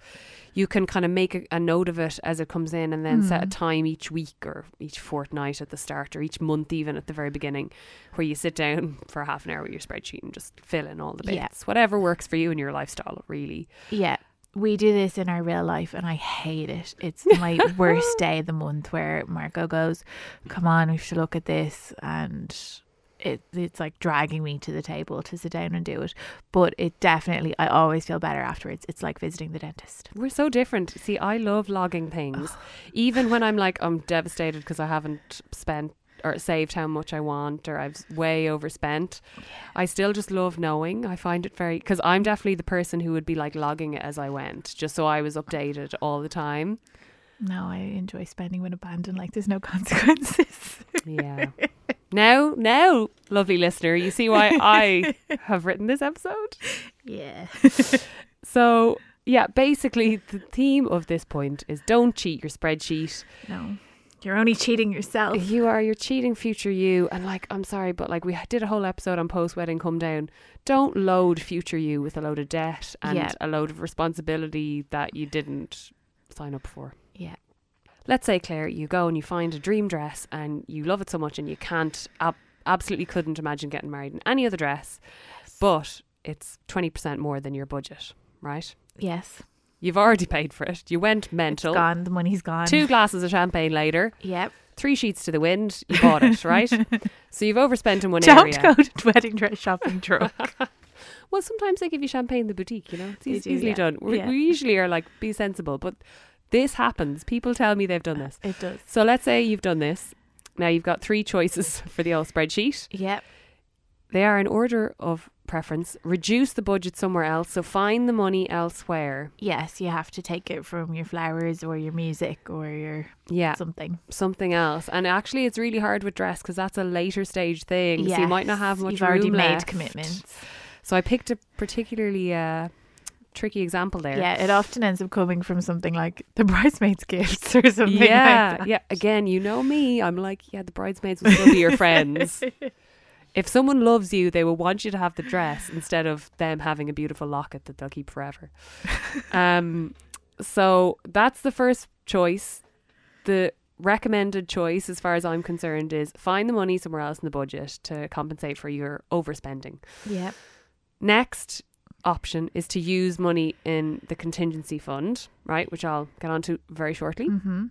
you can kind of make a, a note of it as it comes in and then set a Mm. time each week or each fortnight at the start or each month, even at the very beginning, where you sit down for half an hour with your spreadsheet and just fill in all the bits. Yeah. Whatever works for you and your lifestyle, really. yeah. We do this in our real life and I hate it. It's my worst day of the month where Marco goes, Come on, we should look at this and it, it's like dragging me to the table to sit down and do it. But it definitely I always feel better afterwards. It's like visiting the dentist. We're so different. See, I love logging things, even when I'm like I'm devastated because I haven't spent or saved how much I want or I've way overspent. I still just love knowing. I find it very because I'm definitely the person who would be like logging it as I went, just so I was updated all the time. No, I enjoy spending with abandon like there's no consequences. Yeah. now, now, lovely listener, you see why I have written this episode. yeah. So. Yeah, basically, the theme of this point is don't cheat your spreadsheet. No. You're only cheating yourself. You are, you're cheating future you. And like, I'm sorry, but like, we did a whole episode on post wedding come down. Don't load future you with a load of debt and Yeah. a load of responsibility that you didn't sign up for. Let's say, Claire, you go and you find a dream dress and you love it so much and you can't, ab- absolutely couldn't imagine getting married in any other dress, but it's 20% more than your budget, right? Yes. You've already paid for it. You went It's mental. gone. The money's gone. Two glasses of champagne later. Yep. three sheets to the wind, you bought it, right? so you've overspent in one Don't area. go to wedding dress shopping drunk. Well, sometimes they give you champagne in the boutique, you know, it's They eas- do, easily yeah. done. We, Yeah. we usually are like, be sensible, but this happens. People tell me they've done this. it does. So let's say you've done this. Now you've got three choices for the old spreadsheet. Yep. They are in order of preference, reduce the budget somewhere else. So find the money elsewhere. Yes, you have to take it from your flowers or your music or your Yeah, something. something else. And actually, it's really hard with dress because that's a later stage thing. So you might not have much You've already made left. commitments. So I picked a particularly uh, tricky example there. Yeah, it often ends up coming from something like the bridesmaids' gifts or something. yeah, like that. yeah. Again, you know me. I'm like, yeah, the bridesmaids will still be your friends. If someone loves you, they will want you to have the dress instead of them having a beautiful locket that they'll keep forever. um, so that's the first choice. The recommended choice, as far as I'm concerned, is find the money somewhere else in the budget to compensate for your overspending. Yeah. Next option is to use money in the contingency fund, right, which I'll get onto very shortly. Mm-hmm.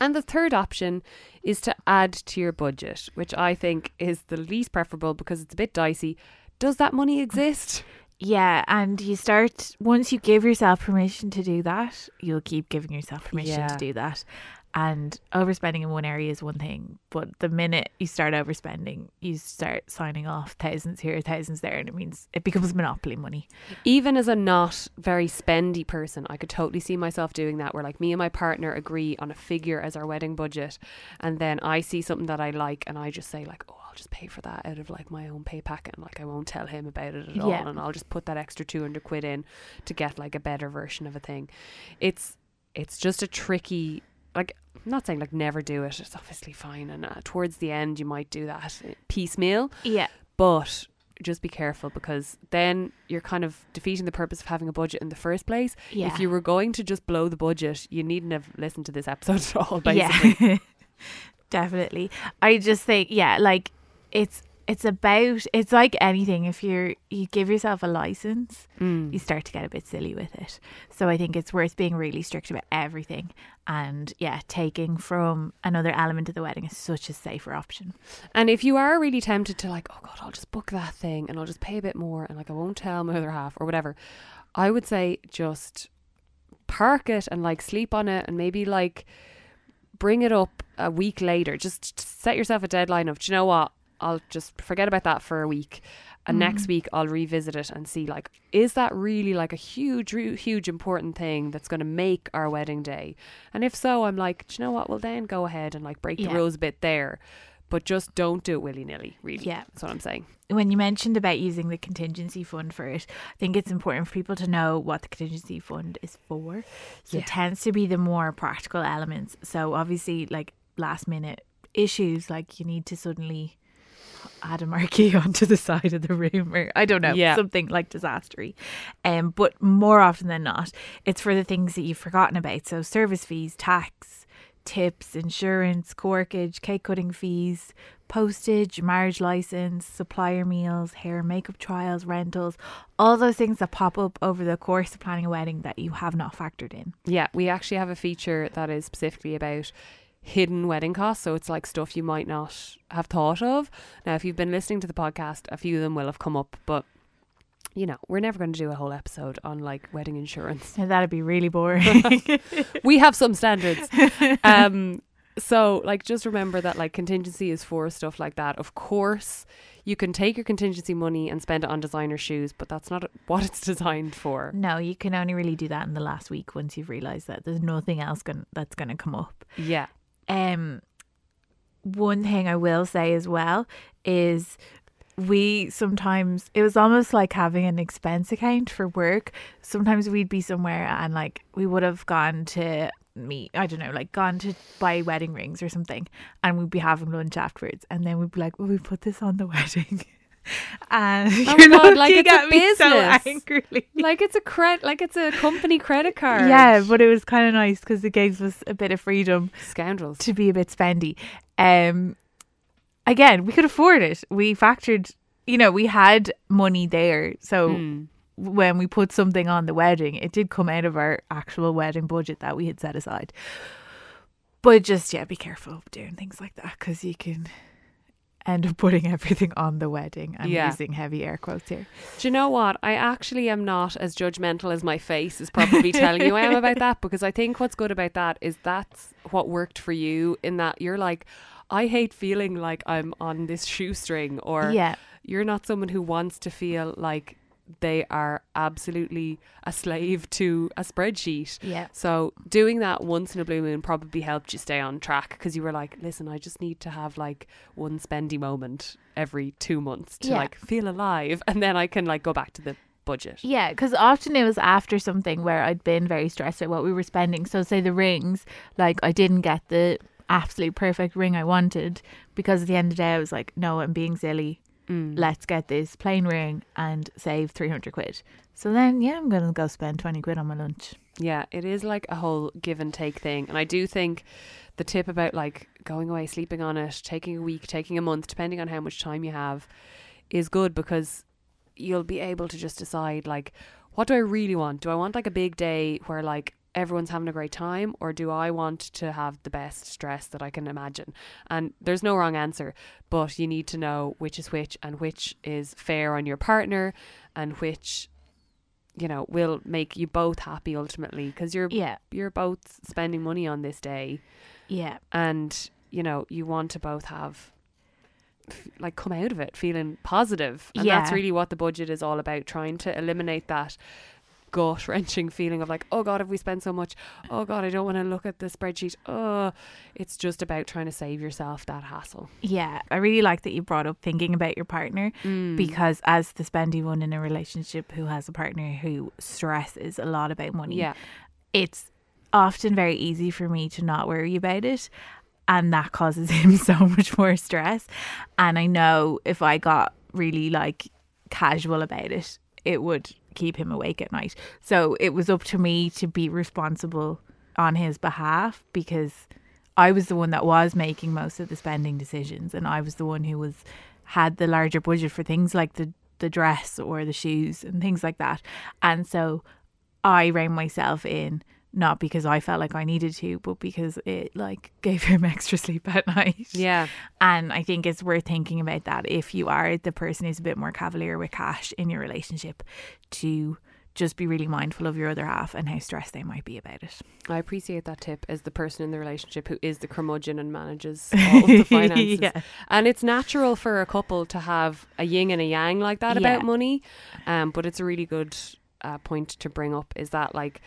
And the third option is to add to your budget, which I think is the least preferable because it's a bit dicey. Does that money exist? Yeah, and you start once you give yourself permission to do that, you'll keep giving yourself permission Yeah. to do that. And overspending in one area is one thing, but the minute you start overspending, you start signing off thousands here, thousands there, and it means it becomes monopoly money. Even as a not very spendy person, I could totally see myself doing that where like me and my partner agree on a figure as our wedding budget and then I see something that I like and I just say like, "Oh, I'll just pay for that out of like my own pay packet and like I won't tell him about it at all and I'll just put that extra 200 quid in to get like a better version of a thing." It's it's just a tricky like I'm not saying like never do it. It's obviously fine and uh, towards the end you might do that piecemeal Yeah, but just be careful because then you're kind of defeating the purpose of having a budget in the first place. yeah. If you were going to just blow the budget, you needn't have listened to this episode at all, basically. Yeah. Definitely. I just think yeah, like it's it's about it's like anything if you're you give yourself a license, Mm. you start to get a bit silly with it. So I think it's worth being really strict about everything and yeah, taking from another element of the wedding is such a safer option. And if you are really tempted to like, oh god, I'll just book that thing and I'll just pay a bit more and like I won't tell my other half or whatever, I would say just park it and like sleep on it and maybe like bring it up a week later. Just set yourself a deadline of, do you know what? I'll just forget about that for a week. And next mm. week I'll revisit it and see like is that really like a huge huge important thing that's going to make our wedding day? And if so, I'm like, do you know what? Well then go ahead and like break Yeah. the rules a bit there. But just don't do it willy-nilly, really. Yeah. That's what I'm saying. When you mentioned about using the contingency fund for it, I think it's important for people to know what the contingency fund is for. So Yeah. it tends to be the more practical elements. So obviously like last minute issues like you need to suddenly add a marquee onto the side of the room or I don't know, Yeah. something like disastery. Um but more often than not, it's for the things that you've forgotten about. So service fees, tax, tips, insurance, corkage, cake cutting fees, postage, marriage license, supplier meals, hair and makeup trials, rentals, all those things that pop up over the course of planning a wedding that you have not factored in. Yeah, we actually have a feature that is specifically about hidden wedding costs. So it's like stuff you might not have thought of. Now, if you've been listening to the podcast, a few of them will have come up, but you know, we're never going to do a whole episode on like wedding insurance. And that'd be really boring. we have some standards. Um, so like just remember that like contingency is for stuff like that. Of course, you can take your contingency money and spend it on designer shoes, but that's not what it's designed for. no, you can only really do that in the last week once you've realised that there's nothing else gon- that's going to come up. Yeah. Um one thing I will say as well is we sometimes it was almost like having an expense account for work. Sometimes we'd be somewhere and like we would have gone to meet I don't know, like gone to buy wedding rings or something and we'd be having lunch afterwards and then we'd be like, Well we put this on the wedding and Oh you're God, like it's a at me so business. angrily. Like it's a credit, like it's a company credit card. Yeah, but it was kind of nice because it gave us a bit of freedom scoundrels. to be a bit spendy. Um, again, we could afford it. We factored, you know, we had money there. So Mm. when we put something on the wedding, it did come out of our actual wedding budget that we had set aside. But just, yeah, be careful doing things like that because you can end up putting everything on the wedding. I'm Yeah. using heavy air quotes here. Do you know what? I actually am not as judgmental as my face is probably telling you I am about that because I think what's good about that is that's what worked for you in that you're like, I hate feeling like I'm on this shoestring or yeah. you're not someone who wants to feel like they are absolutely a slave to a spreadsheet. Yeah. So doing that once in a blue moon probably helped you stay on track because you were like, listen, I just need to have like one spendy moment every two months to Yeah. like feel alive, and then I can like go back to the budget. Yeah, because often it was after something where I'd been very stressed at what we were spending. So, say the rings, like I didn't get the absolute perfect ring I wanted because at the end of the day, I was like, no, I'm being silly. Mm. Let's get this plain ring and save 300 quid. So then, yeah, I'm going to go spend 20 quid on my lunch. Yeah, it is like a whole give and take thing. And I do think the tip about like going away, sleeping on it, taking a week, taking a month, depending on how much time you have, is good because you'll be able to just decide like, what do I really want? Do I want like a big day where like everyone's having a great time or do I want to have the best stress that I can imagine? And there's no wrong answer, but you need to know which is which and which is fair on your partner and which you know will make you both happy ultimately because you're Yeah, you're both spending money on this day yeah, and you know you want to both have like come out of it feeling positive. positive yeah. that's really what the budget is all about trying to eliminate that gut wrenching feeling of like oh god have we spent so much oh god i don't want to look at the spreadsheet oh it's just about trying to save yourself that hassle yeah. I really like that you brought up thinking about your partner Mm. because, as the spendy one in a relationship who has a partner who stresses a lot about money, yeah it's often very easy for me to not worry about it. And that causes him so much more stress. And I know if I got really like casual about it, it would keep him awake at night. So it was up to me to be responsible on his behalf because I was the one that was making most of the spending decisions and I was the one who was had the larger budget for things like the the dress or the shoes and things like that. And so I reined myself in not because I felt like I needed to, but because it like gave him extra sleep at night. yeah And I think it's worth thinking about that if you are the person who's a bit more cavalier with cash in your relationship to just be really mindful of your other half and how stressed they might be about it. I appreciate that tip as the person in the relationship who is the curmudgeon and manages all of the finances. yeah. And it's natural for a couple to have a yin and a yang like that Yeah. about money. Um, but it's a really good uh, point to bring up is that like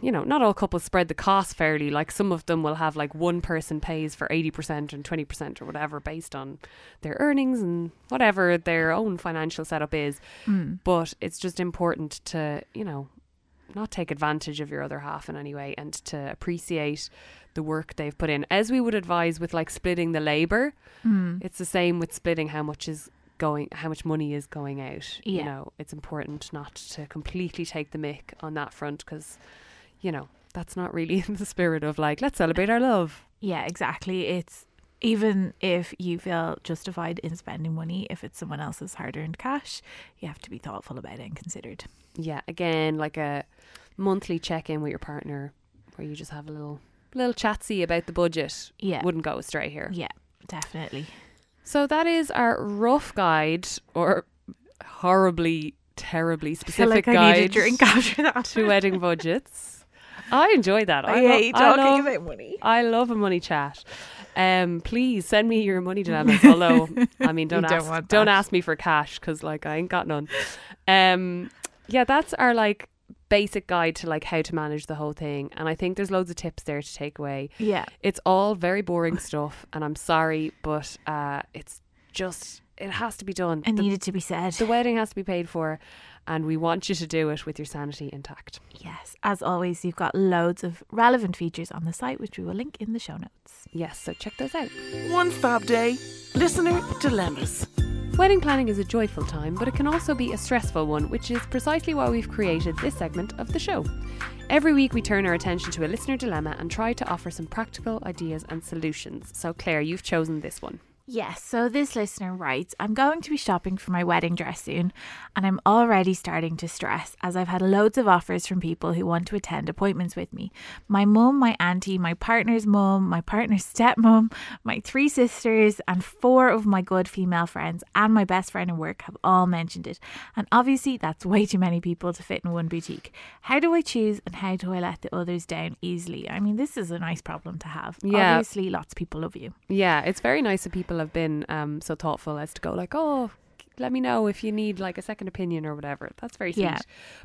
you know, not all couples spread the cost fairly. Like some of them will have like one person pays for 80% and 20% or whatever based on their earnings and whatever their own financial setup is. Mm. But it's just important to, you know, not take advantage of your other half in any way and to appreciate the work they've put in. As we would advise with like splitting the labor, Mm. it's the same with splitting how much is going how much money is going out. You know, it's important not to completely take the mick on that front because, you know, that's not really in the spirit of like, let's celebrate our love. Yeah, exactly. It's even if you feel justified in spending money, if it's someone else's hard earned cash, you have to be thoughtful about it and considered. Yeah, again, like a monthly check in with your partner where you just have a little little chatsy about the budget. Yeah. Wouldn't go astray here. Yeah, definitely. So that is our rough guide or horribly, terribly specific I like I guide need a drink after that. to wedding budgets. I enjoy that. I lo- hate I talking love, about money. I love a money chat. Um, please send me your money dilemmas. Although, I mean, don't You don't ask, don't ask me for cash because, like, I ain't got none. Um, yeah, that's our like basic guide to like how to manage the whole thing, and I think there's loads of tips there to take away. Yeah. It's all very boring stuff, and I'm sorry, but uh, it's just it has to be done. It The- needed to be said. the wedding has to be paid for, and we want you to do it with your sanity intact. Yes. As always, you've got loads of relevant features on the site, which we will link in the show notes. Yes, so check those out. One fab day. Listener dilemmas. Wedding planning is a joyful time, but it can also be a stressful one, which is precisely why we've created this segment of the show. Every week, we turn our attention to a listener dilemma and try to offer some practical ideas and solutions. So, Claire, you've chosen this one. Yes, so this listener writes I'm going to be shopping for my wedding dress soon, and I'm already starting to stress as I've had loads of offers from people who want to attend appointments with me. My mum, my auntie, my partner's mum, my partner's stepmom, my three sisters, and four of my good female friends, and my best friend in work have all mentioned it. And obviously, that's way too many people to fit in one boutique. How do I choose, and how do I let the others down easily? I mean, this is a nice problem to have. Yeah. Obviously, lots of people love you. Yeah, it's very nice that people have been um, so thoughtful as to go like, oh, let me know if you need like a second opinion or whatever. That's very sweet, Yeah.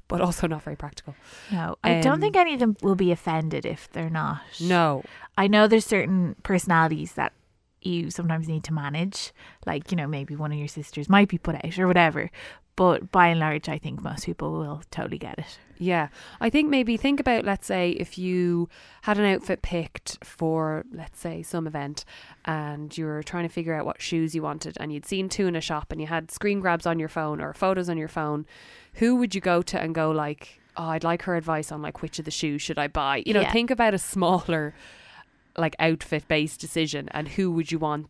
but also not very practical. No, I don't Um, think any of them will be offended if they're not. No, I know there's certain personalities that you sometimes need to manage. Like, you know, maybe one of your sisters might be put out or whatever. But by and large, I think most people will totally get it. Yeah. I think maybe think about, let's say, if you had an outfit picked for, let's say, some event and you were trying to figure out what shoes you wanted and you'd seen two in a shop and you had screen grabs on your phone or photos on your phone, who would you go to and go, like, oh, I'd like her advice on, like, which of the shoes should I buy? You know, Yeah. think about a smaller, like, outfit based decision and who would you want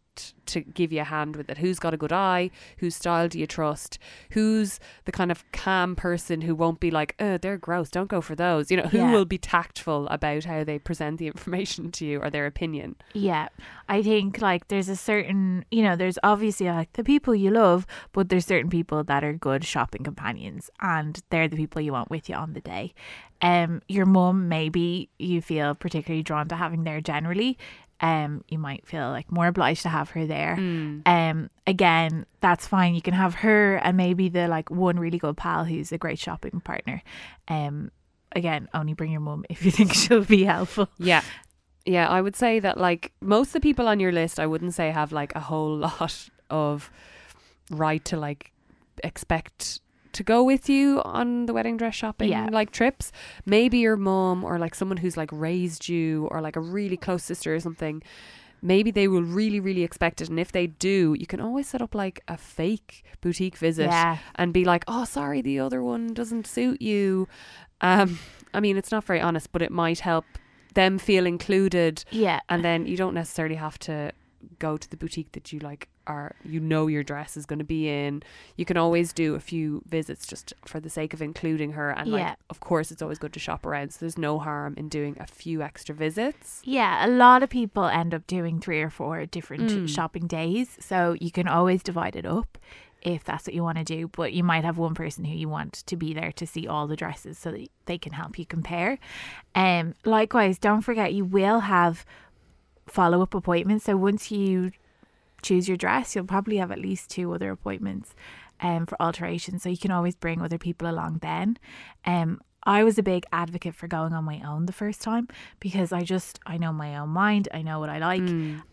to give you a hand with it? Who's got a good eye? Whose style do you trust? Who's the kind of calm person who won't be like, oh, they're gross, don't go for those? You know, who Yeah. will be tactful about how they present the information to you or their opinion? Yeah, I think like there's a certain, you know, there's obviously like the people you love, but there's certain people that are good shopping companions, and they're the people you want with you on the day. Um, your mum maybe you feel particularly drawn to having there generally. Um, you might feel like more obliged to have her there. Um, again, that's fine. You can have her and maybe the like one really good pal who's a great shopping partner. Um, again, only bring your mum if you think she'll be helpful. Yeah. Yeah, I would say that like most of the people on your list, I wouldn't say have like a whole lot of right to like expect to go with you on the wedding dress shopping Yeah. like trips. Maybe your mom or like someone who's like raised you or like a really close sister or something. Maybe they will really, really expect it. And if they do, you can always set up like a fake boutique visit Yeah. and be like, oh, sorry, the other one doesn't suit you. Um, I mean, it's not very honest, but it might help them feel included. Yeah. And then you don't necessarily have to go to the boutique that you like are you know your dress is going to be in you can always do a few visits just for the sake of including her and Yeah. like of course it's always good to shop around so there's no harm in doing a few extra visits Yeah, a lot of people end up doing three or four different Mm. shopping days. So you can always divide it up if that's what you want to do. But you might have one person who you want to be there to see all the dresses so that they can help you compare. Um, likewise, don't forget you will have follow up appointments. So once you choose your dress, you'll probably have at least two other appointments um, for alterations. So you can always bring other people along then. Um, I was a big advocate for going on my own the first time because I just I know my own mind, I know what I like,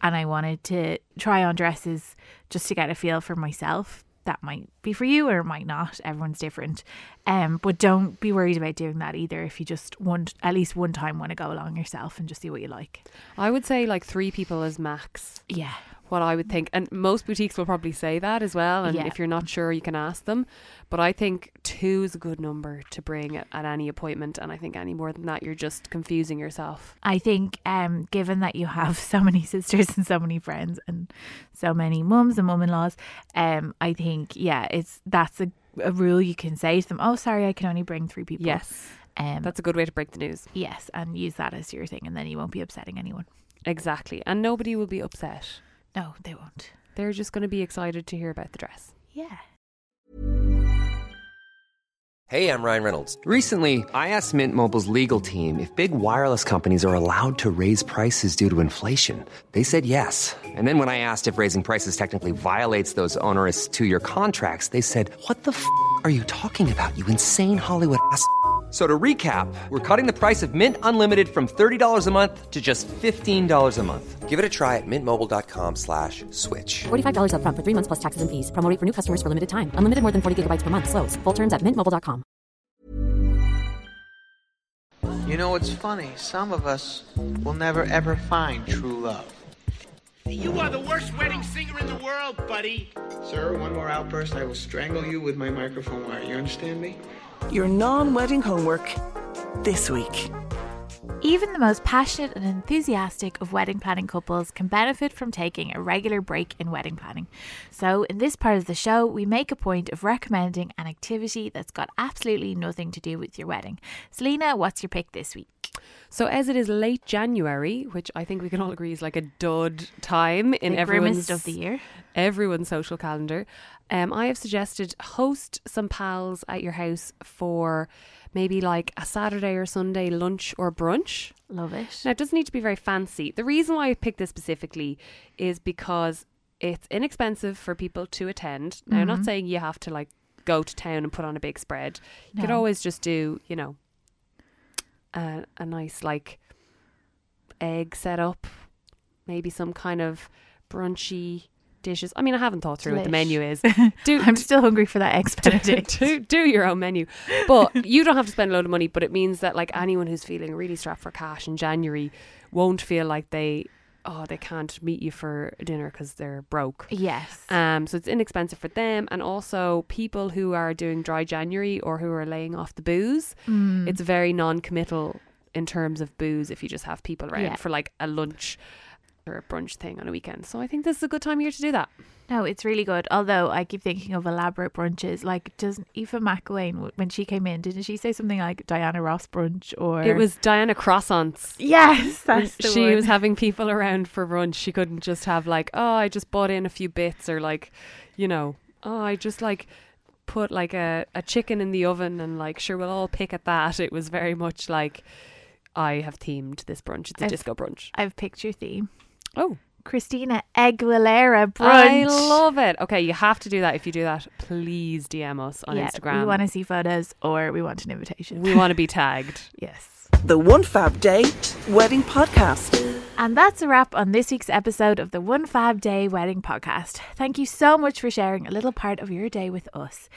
and I wanted to try on dresses just to get a feel for myself. That might be for you or it might not. Everyone's different. Um, but don't be worried about doing that either if you just want at least one time want to go along yourself and just see what you like. i would say like three people is max Yeah. What I would think. And most boutiques will probably say that as well. And Yeah. if you're not sure, you can ask them. But I think two is a good number to bring at, at any appointment. And I think any more than that, you're just confusing yourself. I think, um, given that you have so many sisters and so many friends and so many mums and mum-in-laws, um, I think, yeah, it's that's a, a rule you can say to them. Oh, sorry, I can only bring three people. Yes. um, That's a good way to break the news. yes, and use that as your thing, and then you won't be upsetting anyone. Exactly. And nobody will be upset. No, they won't. They're just going to be excited to hear about the dress. Yeah. Hey, I'm Ryan Reynolds. Recently, I asked Mint Mobile's legal team if big wireless companies are allowed to raise prices due to inflation. They said yes. And then when I asked if raising prices technically violates those onerous two year contracts, they said, What the f are you talking about, you insane Hollywood ass? F- So to recap, we're cutting the price of Mint Unlimited from $30 a month to just $15 a month. Give it a try at mintmobile.com slash switch. $45 upfront for three months plus taxes and fees. Promo rate for new customers for limited time. Unlimited more than 40 gigabytes per month. Slows. Full terms at mintmobile.com. You know, it's funny. Some of us will never ever find true love. You are the worst wedding singer in the world, buddy. Sir, one more outburst, I will strangle you with my microphone wire. You understand me? Your non wedding homework this week. Even the most passionate and enthusiastic of wedding planning couples can benefit from taking a regular break in wedding planning. So, in this part of the show, we make a point of recommending an activity that's got absolutely nothing to do with your wedding. Celina, what's your pick this week? So, as it is late January, which I think we can all agree is like a dud time in the everyone's of the year. everyone's social calendar, um, I have suggested host some pals at your house for maybe like a Saturday or Sunday lunch or brunch. Love it. Now, it doesn't need to be very fancy. The reason why I picked this specifically is because It's inexpensive for people to attend. Now, I'm not saying you have to like go to town and put on a big spread. You could always just do, you know, a, a nice like egg setup, maybe some kind of brunchy dishes. I mean, I haven't thought through what the menu is. Do I'm still hungry for that eggs benedict. do, do your own menu. But you don't have to spend a load of money, but it means that like anyone who's feeling really strapped for cash in January won't feel like they oh they can't meet you for dinner because they're broke. yes. Um, so it's inexpensive for them, and also people who are doing dry January or who are laying off the booze. Mm. It's very non-committal in terms of booze if you just have people around Yeah. for like a lunch or a brunch thing on a weekend. So I think this is a good time of year to do that. No, it's really good. Although I keep thinking of elaborate brunches. Like, does Eva McElwain, when she came in, didn't she say something like Diana Ross brunch or. It was Diana Croissants. Yes, that's the she one. was having people around for brunch. She couldn't just have like, oh, I just bought in a few bits, or like, you know, oh, I just like put like a, a chicken in the oven, and like, sure, we'll all pick at that. It was very much like, I have themed this brunch. It's a I've- disco brunch. I've picked your theme. Oh, Christina Aguilera brunch. I love it. Okay, you have to do that. If you do that, please DM us on yeah, Instagram. We want to see photos or we want an invitation. we want to be tagged. yes. The One Fab Day Wedding Podcast. And that's a wrap on this week's episode of the One Fab Day Wedding Podcast. Thank you so much for sharing a little part of your day with us.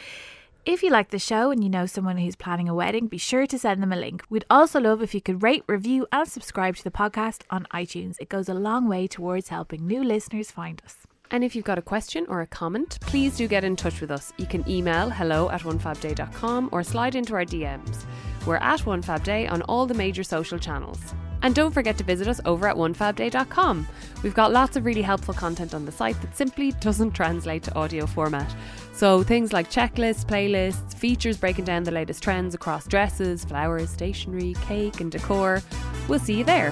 If you like the show and you know someone who's planning a wedding, be sure to send them a link. We'd also love if you could rate, review, and subscribe to the podcast on iTunes. It goes a long way towards helping new listeners find us. And if you've got a question or a comment, please do get in touch with us. You can email hello at onefabday.com or slide into our DMs. We're at onefabday on all the major social channels. And don't forget to visit us over at onefabday.com. We've got lots of really helpful content on the site that simply doesn't translate to audio format. So things like checklists, playlists, features breaking down the latest trends across dresses, flowers, stationery, cake, and decor. We'll see you there.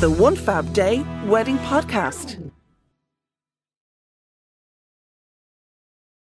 The One Fab Day Wedding Podcast.